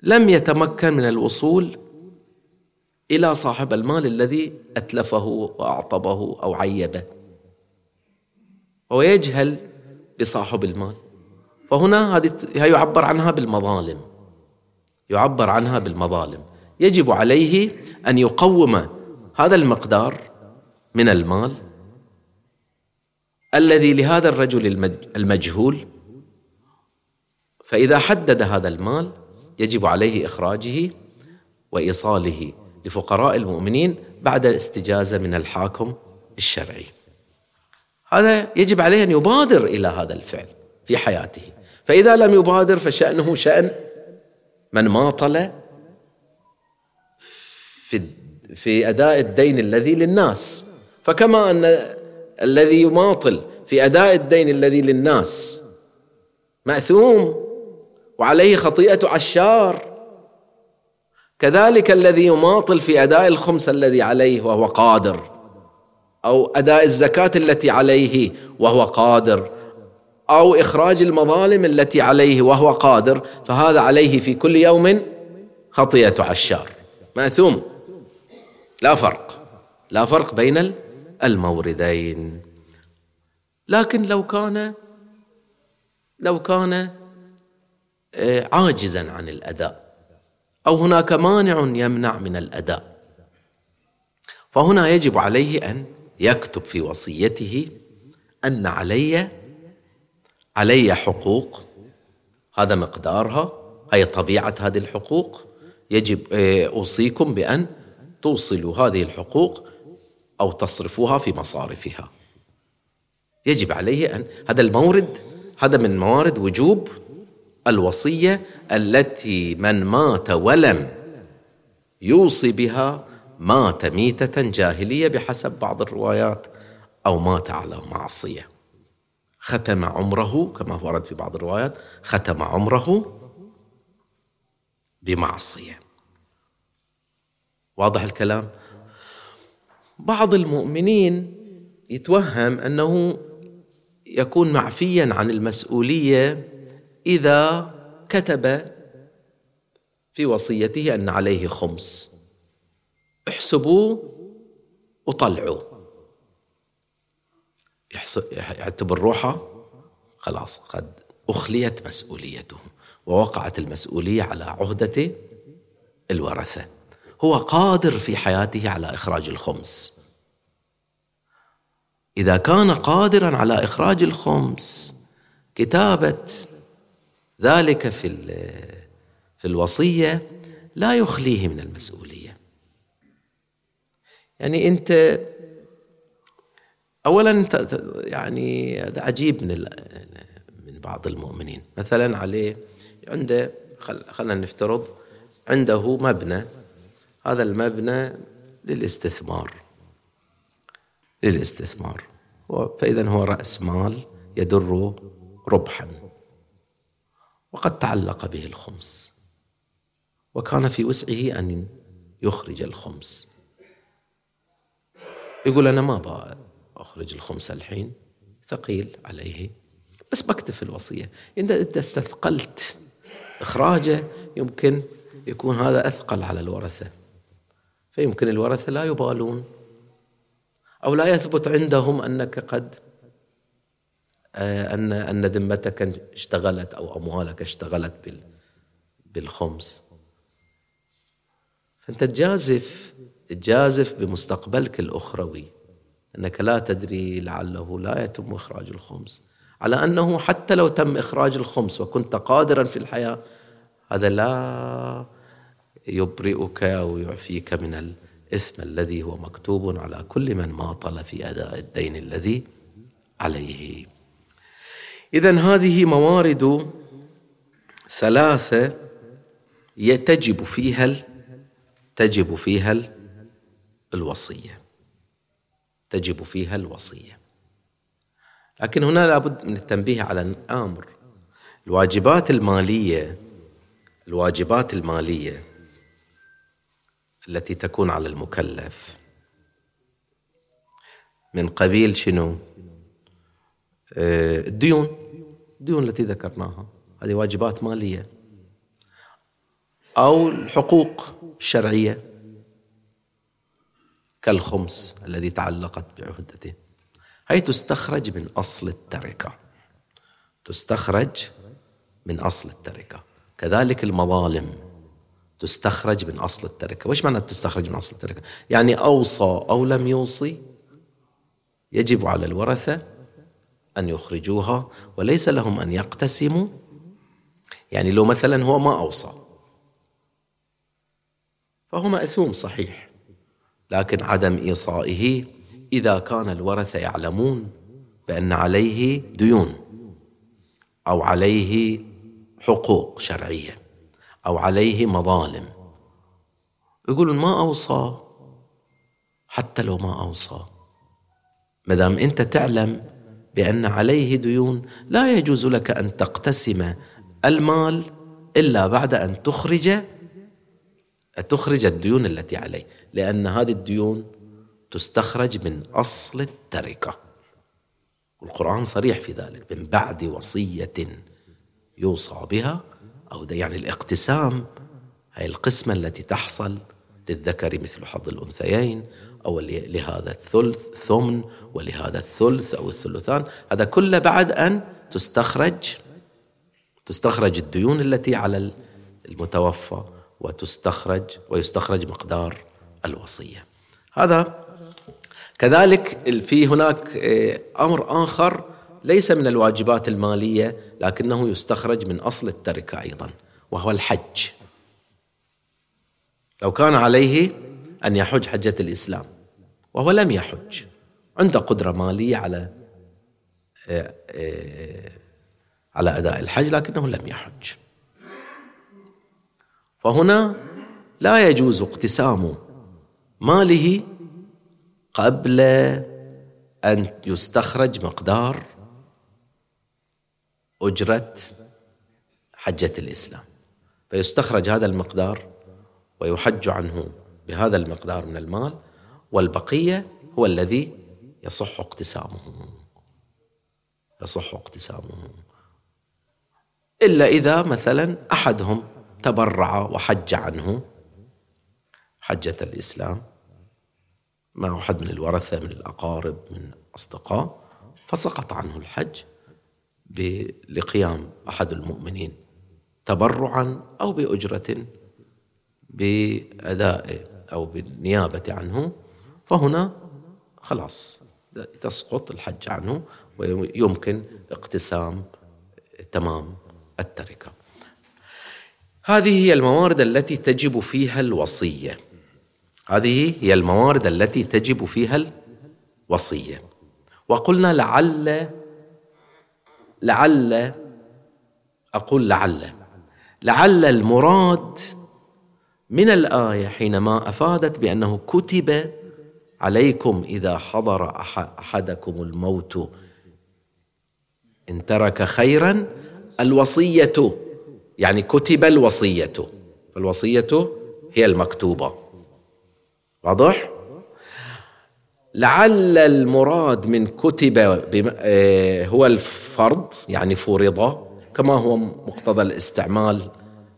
لم يتمكن من الوصول إلى صاحب المال الذي أتلفه وأعطبه أو عيبه. ويجهل بصاحب المال. فهنا هذه يعبر عنها بالمظالم. يعبر عنها بالمظالم. يجب عليه أن يقوم هذا المقدار من المال الذي لهذا الرجل المجهول. فإذا حدد هذا المال يجب عليه إخراجه وإيصاله لفقراء المؤمنين بعد الاستجازه من الحاكم الشرعي. هذا يجب عليه أن يبادر إلى هذا الفعل في حياته. فإذا لم يبادر فشأنه شأن من ماطل في في أداء الدين الذي للناس. فكما أن الذي يماطل في أداء الدين الذي للناس مأثوم وعليه خطيئة عشار كذلك الذي يماطل في أداء الخمس الذي عليه وهو قادر أو أداء الزكاة التي عليه وهو قادر. أو إخراج المظالم التي عليه وهو قادر فهذا عليه في كل يوم خطيئة عشار. مأثوم. لا فرق. لا فرق بين الموردين. لكن لو كان لو كان آه، عاجزا عن الأداء أو هناك مانع يمنع من الأداء فهنا يجب عليه أن يكتب في وصيته أن علي علي حقوق. هذا مقدارها. هي طبيعة هذه الحقوق. يجب آه، أوصيكم بأن توصلوا هذه الحقوق أو تصرفوها في مصارفها. يجب عليه أن هذا المورد هذا من موارد وجوب الوصية التي من مات ولم يوصي بها مات ميتة جاهلية بحسب بعض الروايات أو مات على معصية. ختم عمره كما ورد في بعض الروايات ختم عمره بمعصية. واضح الكلام؟ بعض المؤمنين يتوهم أنه يكون معفيا عن المسؤولية إذا كتب في وصيته أن عليه خمس. احسبوا وطلعوا. يعتبر روحه خلاص قد أخليت مسؤوليته ووقعت المسؤولية على عهدة الورثة. هو قادر في حياته على إخراج الخمس. إذا كان قادرا على إخراج الخمس كتابة ذلك في في الوصية لا يخليه من المسؤولية. يعني أنت اولا يعني هذا عجيب من من بعض المؤمنين. مثلا عليه عنده خلينا نفترض عنده مبنى. هذا المبنى للاستثمار للاستثمار. فإذا هو رأس مال يدر ربحا. وقد تعلق به الخمس. وكان في وسعه أن يخرج الخمس. يقول أنا ما أخرج الخمس الحين ثقيل عليه. بس بكتب في الوصية. إذا أنت استثقلت إخراجه يمكن يكون هذا أثقل على الورثة. فيمكن الورثة لا يبالون. أو لا يثبت عندهم أنك قد آه، أن أن ذمتك اشتغلت أو أموالك اشتغلت بالخمس. فأنت تجازف تجازف بمستقبلك الأخروي. أنك لا تدري لعله لا يتم إخراج الخمس. على أنه حتى لو تم إخراج الخمس وكنت قادرا في الحياة هذا لا يبرئك أو يعفيك من الإثم الذي هو مكتوب على كل من ماطل في أداء الدين الذي عليه. إذا هذه موارد ثلاثة تجب فيها تجب فيها الوصية. تجب فيها الوصية. لكن هنا لابد من التنبيه على الأمر. الواجبات المالية الواجبات المالية التي تكون على المكلف من قبيل شنو؟ آه، الديون. الديون التي ذكرناها. هذه واجبات مالية. أو الحقوق الشرعية. كالخمس الذي تعلقت بعهدته هي تستخرج من أصل التركة. تستخرج من أصل التركة. كذلك المظالم تستخرج من أصل التركة. وإيش معنى تستخرج من أصل التركة؟ يعني أوصى أو لم يوصي يجب على الورثة أن يخرجوها وليس لهم أن يقتسموا. يعني لو مثلا هو ما أوصى فهو مأثوم صحيح. لكن عدم إيصائه إذا كان الورثة يعلمون بأن عليه ديون أو عليه حقوق شرعية أو عليه مظالم. يقولون ما أوصى؟ حتى لو ما أوصى. ما دام أنت تعلم بأن عليه ديون لا يجوز لك أن تقتسم المال إلا بعد أن تخرج تخرج الديون التي عليه لأن هذه الديون تستخرج من أصل التركة. والقرآن صريح في ذلك من بعد وصية يوصى بها أو يعني الاقتسام هي القسمة التي تحصل للذكر مثل حظ الأنثيين أو لهذا الثلث ثمن ولهذا الثلث أو الثلثان. هذا كله بعد أن تستخرج تستخرج الديون التي على المتوفى. وتستخرج ويستخرج مقدار الوصية. هذا كذلك في هناك آه، أمر آخر ليس من الواجبات المالية لكنه يستخرج من أصل التركة أيضا وهو الحج. لو كان عليه أن يحج حجة الإسلام وهو لم يحج عنده قدرة مالية على آه، آه، على أداء الحج لكنه لم يحج. فهنا لا يجوز اقتسام ماله قبل أن يستخرج مقدار أجرة حجة الإسلام. فيستخرج هذا المقدار ويحج عنه بهذا المقدار من المال والبقية هو الذي يصح اقتسامه. يصح اقتسامه. إلا إذا مثلا أحدهم تبرع وحج عنه. حجة الإسلام مع أحد من الورثة من الأقارب من أصدقاء فسقط عنه الحج لقيام أحد المؤمنين تبرعا أو بأجرة بأداء أو بالنيابة عنه. فهنا خلاص تسقط الحج عنه ويمكن اقتسام تمام التركة. هذه هي الموارد التي تجب فيها الوصية. هذه هي الموارد التي تجب فيها الوصية. وقلنا لعل لعل أقول لعل. لعل المراد من الآية حينما أفادت بأنه كتب عليكم إذا حضر أحدكم الموت إن ترك خيرا الوصية يعني كتب الوصية. فالوصيه هي المكتوبة. واضح؟ لعل المراد من كتب آه، هو الفرض يعني فرض كما هو مقتضى الاستعمال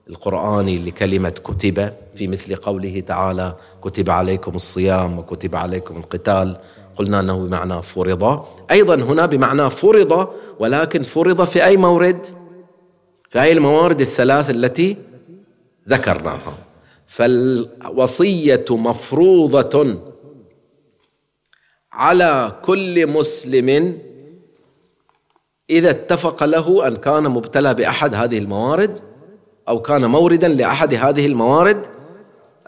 القرآني لكلمة كتب في مثل قوله تعالى كتب عليكم الصيام وكتب عليكم القتال قلنا أنه بمعنى فرض. أيضا هنا بمعنى فرض ولكن فرض في أي مورد؟ في أي الموارد الثلاث التي ذكرناها. فالوصية مفروضة على كل مسلم إذا اتفق له أن كان مبتلى بأحد هذه الموارد أو كان موردا لأحد هذه الموارد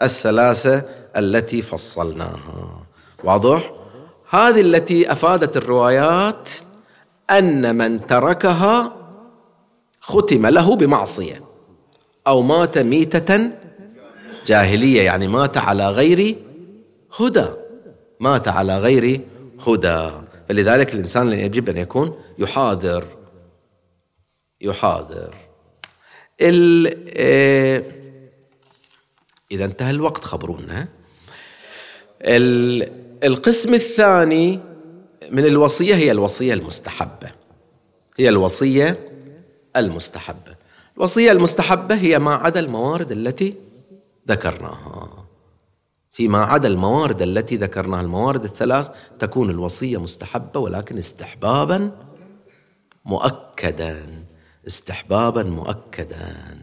الثلاثة التي فصلناها. واضح؟ هذه التي أفادت الروايات أن من تركها ختم له بمعصية. أو مات ميتة جاهلية يعني مات على غير هدى. مات على غير هدى. فلذلك الإنسان يجب أن يكون يحاذر يحاذر آه، إذا انتهى الوقت خبرونا. القسم الثاني من الوصية هي الوصية المستحبة. هي الوصية المستحبة الوصية المستحبة هي ما عدا الموارد التي ذكرناها. فيما عدا الموارد التي ذكرناها الموارد الثلاث تكون الوصية مستحبة ولكن استحبابا مؤكدا. استحبابا مؤكدا.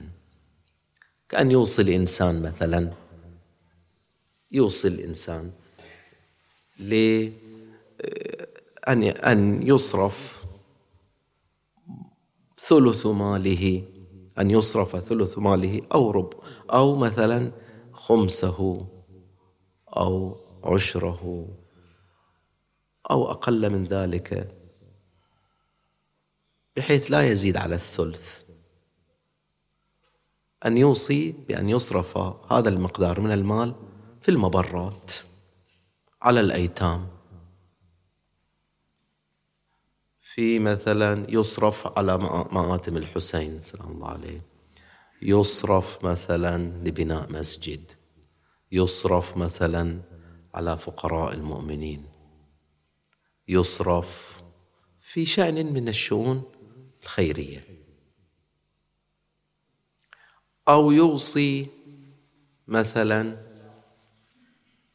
كأن يوصي الإنسان مثلا يوصي الإنسان لأن أن يصرف ثلث ماله أن يصرف ثلث ماله أو رب أو مثلا خمسه أو عشره أو أقل من ذلك بحيث لا يزيد على الثلث. أن يوصي بأن يصرف هذا المقدار من المال في المبرات على الأيتام. في مثلا يصرف على مآتم الحسين سلام الله عليه. يصرف مثلا لبناء مسجد. يصرف مثلا على فقراء المؤمنين. يصرف في شأن من الشؤون الخيرية. أو يوصي مثلا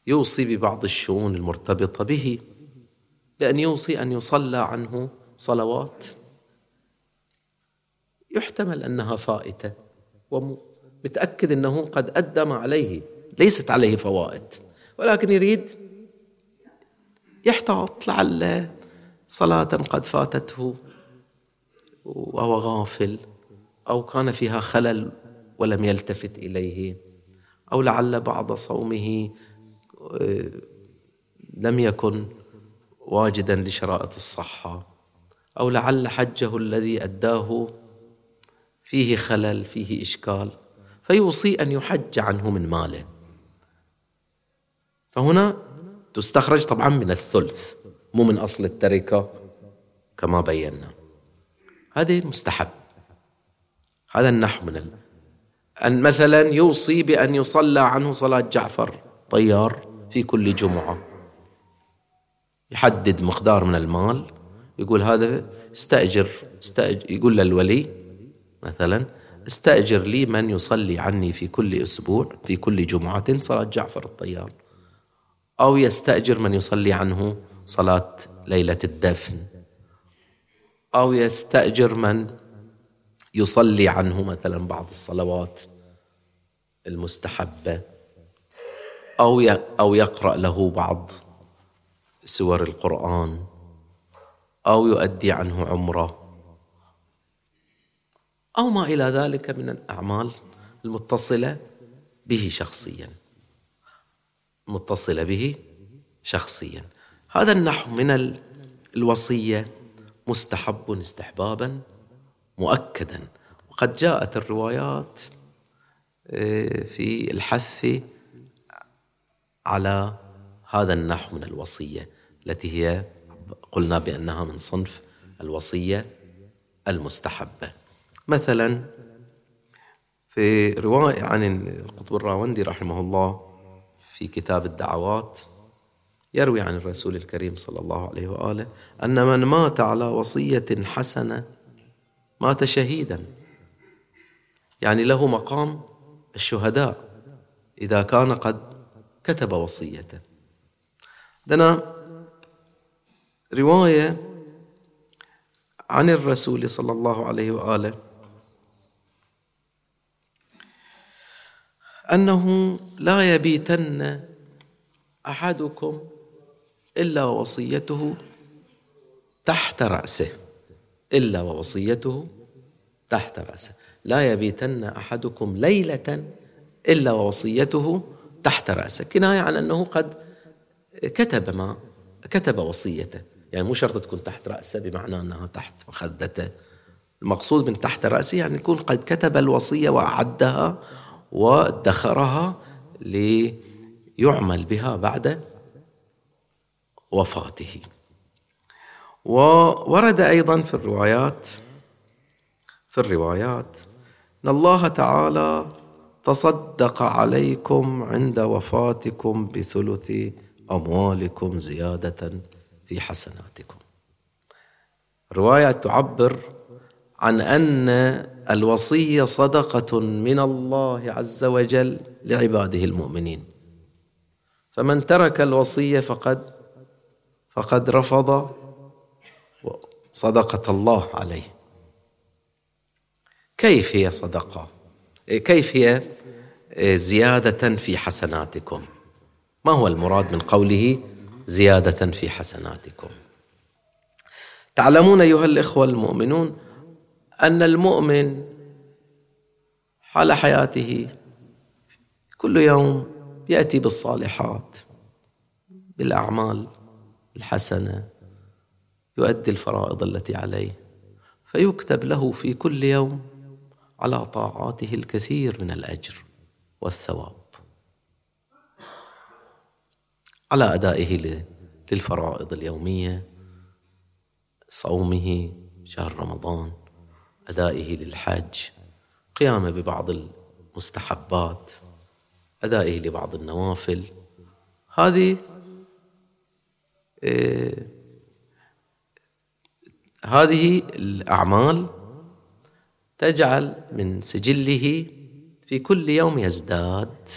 يوصي ببعض الشؤون المرتبطة به بأن يوصي أن يصلى عنه صلوات يحتمل أنها فائتة ومتأكد أنه قد أدى ما عليه ليست عليه فوائد ولكن يريد يحتاط لعل صلاة قد فاتته وهو غافل أو كان فيها خلل ولم يلتفت إليه أو لعل بعض صومه آه، لم يكن واجدا لشرائط الصحة. أو لعل حجه الذي أداه. فيه خلل فيه إشكال. فيوصي أن يحج عنه من ماله. فهنا تستخرج طبعا من الثلث مو من أصل التركة كما بينا. هذه مستحب. هذا النحو من ال... أن مثلا يوصي بأن يصلى عنه صلاة جعفر طيار في كل جمعة. يحدد مقدار من المال. يقول هذا استأجر, استأجر يقول للولي مثلا استأجر لي من يصلي عني في كل أسبوع في كل جمعة صلاة جعفر الطيار أو يستأجر من يصلي عنه صلاة ليلة الدفن أو يستأجر من يصلي عنه مثلا بعض الصلوات المستحبة أو أو يقرأ له بعض سور القرآن. أو يؤدي عنه عمرة. أو ما إلى ذلك من الأعمال المتصلة به شخصيا. متصلة به شخصيا. هذا النحو من الوصية مستحب استحبابا مؤكدا. وقد جاءت الروايات آه، في الحث على هذا النحو من الوصية التي هي قلنا بأنها من صنف الوصية المستحبة. مثلا في رواية عن القطب الراوندي رحمه الله في كتاب الدعوات يروي عن الرسول الكريم صلى الله عليه وآله أن من مات على وصية حسنة مات شهيدا. يعني له مقام الشهداء إذا كان قد كتب وصيته. عندنا رواية عن الرسول صلى الله عليه وآله. أنه لا يبيتن أحدكم إلا ووصيته تحت رأسه. إلا ووصيته تحت رأسه. لا يبيتن أحدكم ليلة إلا ووصيته تحت رأسه. كناية عن أنه قد كتب ما كتب وصيته. يعني مو شرط تكون تحت رأسه بمعنى أنها تحت مخدته. المقصود من تحت رأسه يعني يكون قد كتب الوصية وأعدها وادخرها ليعمل بها بعد وفاته. وورد أيضا في الروايات في الروايات إن الله تعالى تصدق عليكم عند وفاتكم بثلث أموالكم زيادة في حسناتكم. رواية تعبر عن أن الوصية صدقة من الله عز وجل لعباده المؤمنين. فمن ترك الوصية فقد فقد رفض صدقة الله عليه. كيف هي صدقة؟ كيف هي زيادة في حسناتكم؟ ما هو المراد من قوله زيادة في حسناتكم. تعلمون أيها الإخوة المؤمنون أن المؤمن حال حياته كل يوم يأتي بالصالحات بالأعمال الحسنة يؤدي الفرائض التي عليه فيكتب له في كل يوم على طاعاته الكثير من الأجر والثواب. على أدائه للفرائض اليومية صومه شهر رمضان أدائه للحج قيامه ببعض المستحبات أدائه لبعض النوافل. هذه إيه هذه الأعمال تجعل من سجله في كل يوم يزداد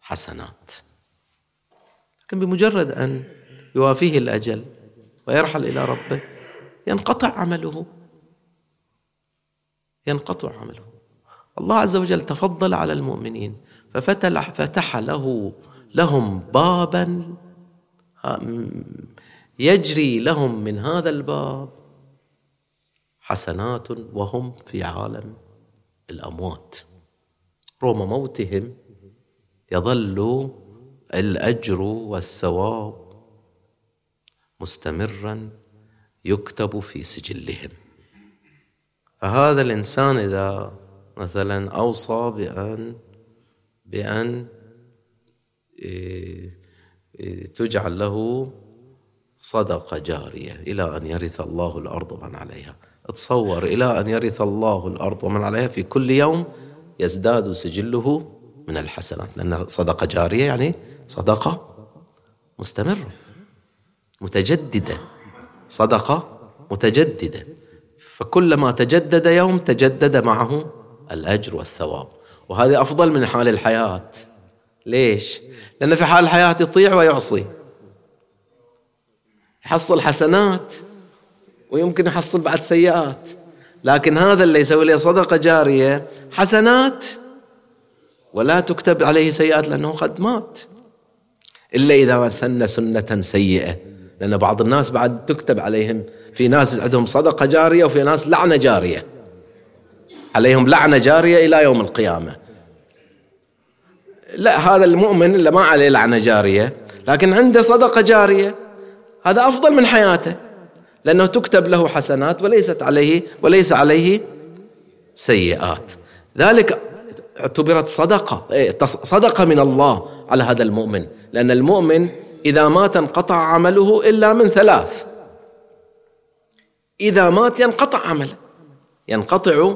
حسنات. لكن بمجرد أن يوافيه الأجل ويرحل إلى ربه ينقطع عمله. ينقطع عمله. الله عز وجل تفضل على المؤمنين ففتح فتح له لهم بابا يجري لهم من هذا الباب حسنات وهم في عالم الأموات. رغم موتهم يظل الأجر والثواب مستمرا يكتب في سجلهم. فهذا الإنسان إذا مثلا أوصى بان بأن إيه، إيه، تجعل له صدقة جارية إلى أن يرث الله الأرض ومن عليها. تصور إلى أن يرث الله الأرض ومن عليها في كل يوم يزداد سجله من الحسنات لأن صدقة جارية يعني صدقة مستمرة. متجددة. صدقة متجددة. فكلما تجدد يوم تجدد معه الأجر والثواب. وهذه أفضل من حال الحياة. ليش؟ لأن في حال الحياة يطيع ويعصي. يحصل حسنات ويمكن يحصل بعد سيئات. لكن هذا اللي يسوي له صدقة جارية حسنات ولا تكتب عليه سيئات لأنه قد مات. إلا إذا سن سنة سيئة. لأن بعض الناس بعد تكتب عليهم في ناس عندهم صدقة جارية وفي ناس لعنة جارية. عليهم لعنة جارية إلى يوم القيامة. لا هذا المؤمن اللي ما عليه لعنة جارية لكن عنده صدقة جارية. هذا أفضل من حياته. لأنه تكتب له حسنات وليست عليه وليس عليه سيئات. ذلك اعتبرت صدقة إيه، صدقة من الله. على هذا المؤمن. لأن المؤمن إذا مات انقطع عمله إلا من ثلاث. إذا مات ينقطع عمله ينقطع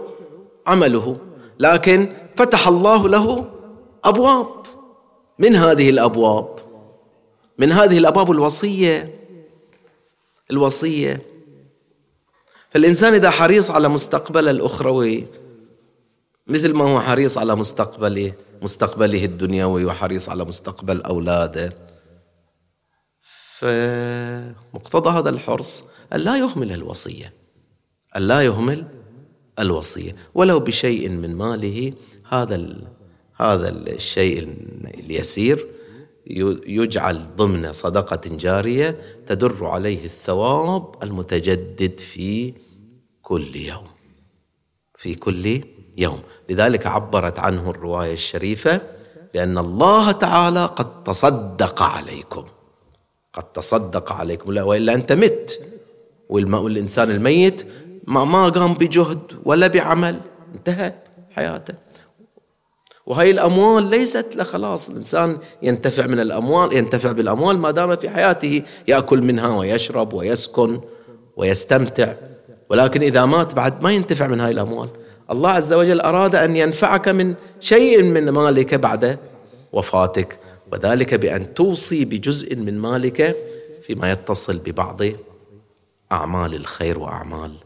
عمله. لكن فتح الله له أبواب. من هذه الأبواب؟ من هذه الأبواب الوصية. الوصية. فالإنسان إذا حريص على مستقبله الأخروي مثل ما هو حريص على مستقبله مستقبله الدنيوي وحريص على مستقبل أولاده. فمقتضى هذا الحرص أن لا يهمل الوصية. أن لا يهمل الوصية. ولو بشيء من ماله هذا هذا الشيء اليسير يجعل ضمن صدقة جارية تدر عليه الثواب المتجدد في كل يوم. في كل يوم. لذلك عبرت عنه الرواية الشريفة بأن الله تعالى قد تصدق عليكم. قد تصدق عليكم. لا وإلا أنت مت. والإنسان الميت ما, ما قام بجهد ولا بعمل. انتهت حياته. وهي الأموال ليست لخلاص. الإنسان ينتفع من الأموال ينتفع بالأموال ما دام في حياته يأكل منها ويشرب ويسكن ويستمتع. ولكن إذا مات بعد ما ينتفع من هاي الأموال. الله عز وجل أراد أن ينفعك من شيء من مالك بعد وفاتك وذلك بأن توصي بجزء من مالك فيما يتصل ببعض أعمال الخير وأعمال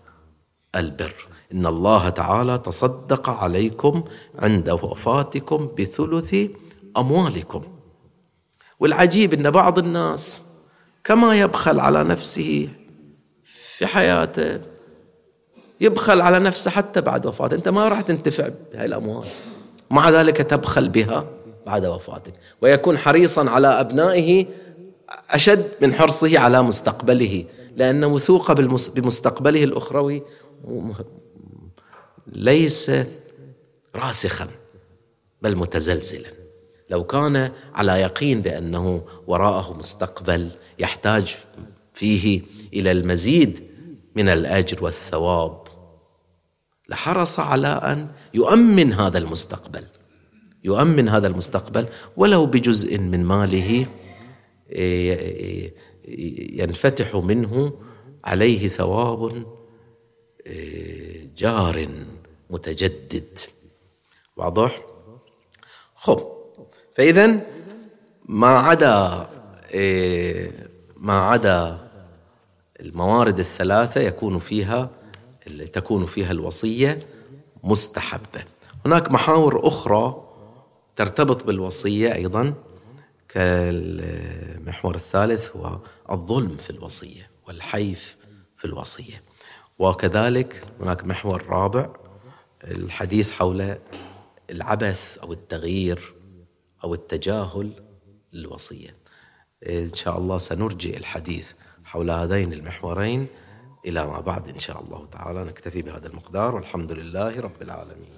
البر. إن الله تعالى تصدق عليكم عند وفاتكم بثلث أموالكم. والعجيب إن بعض الناس كما يبخل على نفسه في حياته يبخل على نفسه حتى بعد وفاته. أنت ما راح تنتفع بهاي الأموال. مع ذلك تبخل بها بعد وفاتك. ويكون حريصا على أبنائه أشد من حرصه على مستقبله. لأن وثوقه بمستقبله الأخروي ليس راسخا بل متزلزلا. لو كان على يقين بأنه وراءه مستقبل يحتاج فيه إلى المزيد من الأجر والثواب لحرص على أن يؤمن هذا المستقبل. يؤمن هذا المستقبل ولو بجزء من ماله إيه، ينفتح منه عليه ثواب إيه، جار متجدد. واضح؟ خب فاذا ما عدا إيه، ما عدا الموارد الثلاثة يكون فيها تكون فيها الوصية مستحبة. هناك محاور أخرى ترتبط بالوصية أيضا كالمحور الثالث هو الظلم في الوصية والحيف في الوصية. وكذلك هناك محور رابع الحديث حول العبث أو التغيير أو التجاهل للوصية. إن شاء الله سنرجئ الحديث حول هذين المحورين. إلى ما بعد إن شاء الله تعالى. نكتفي بهذا المقدار والحمد لله رب العالمين.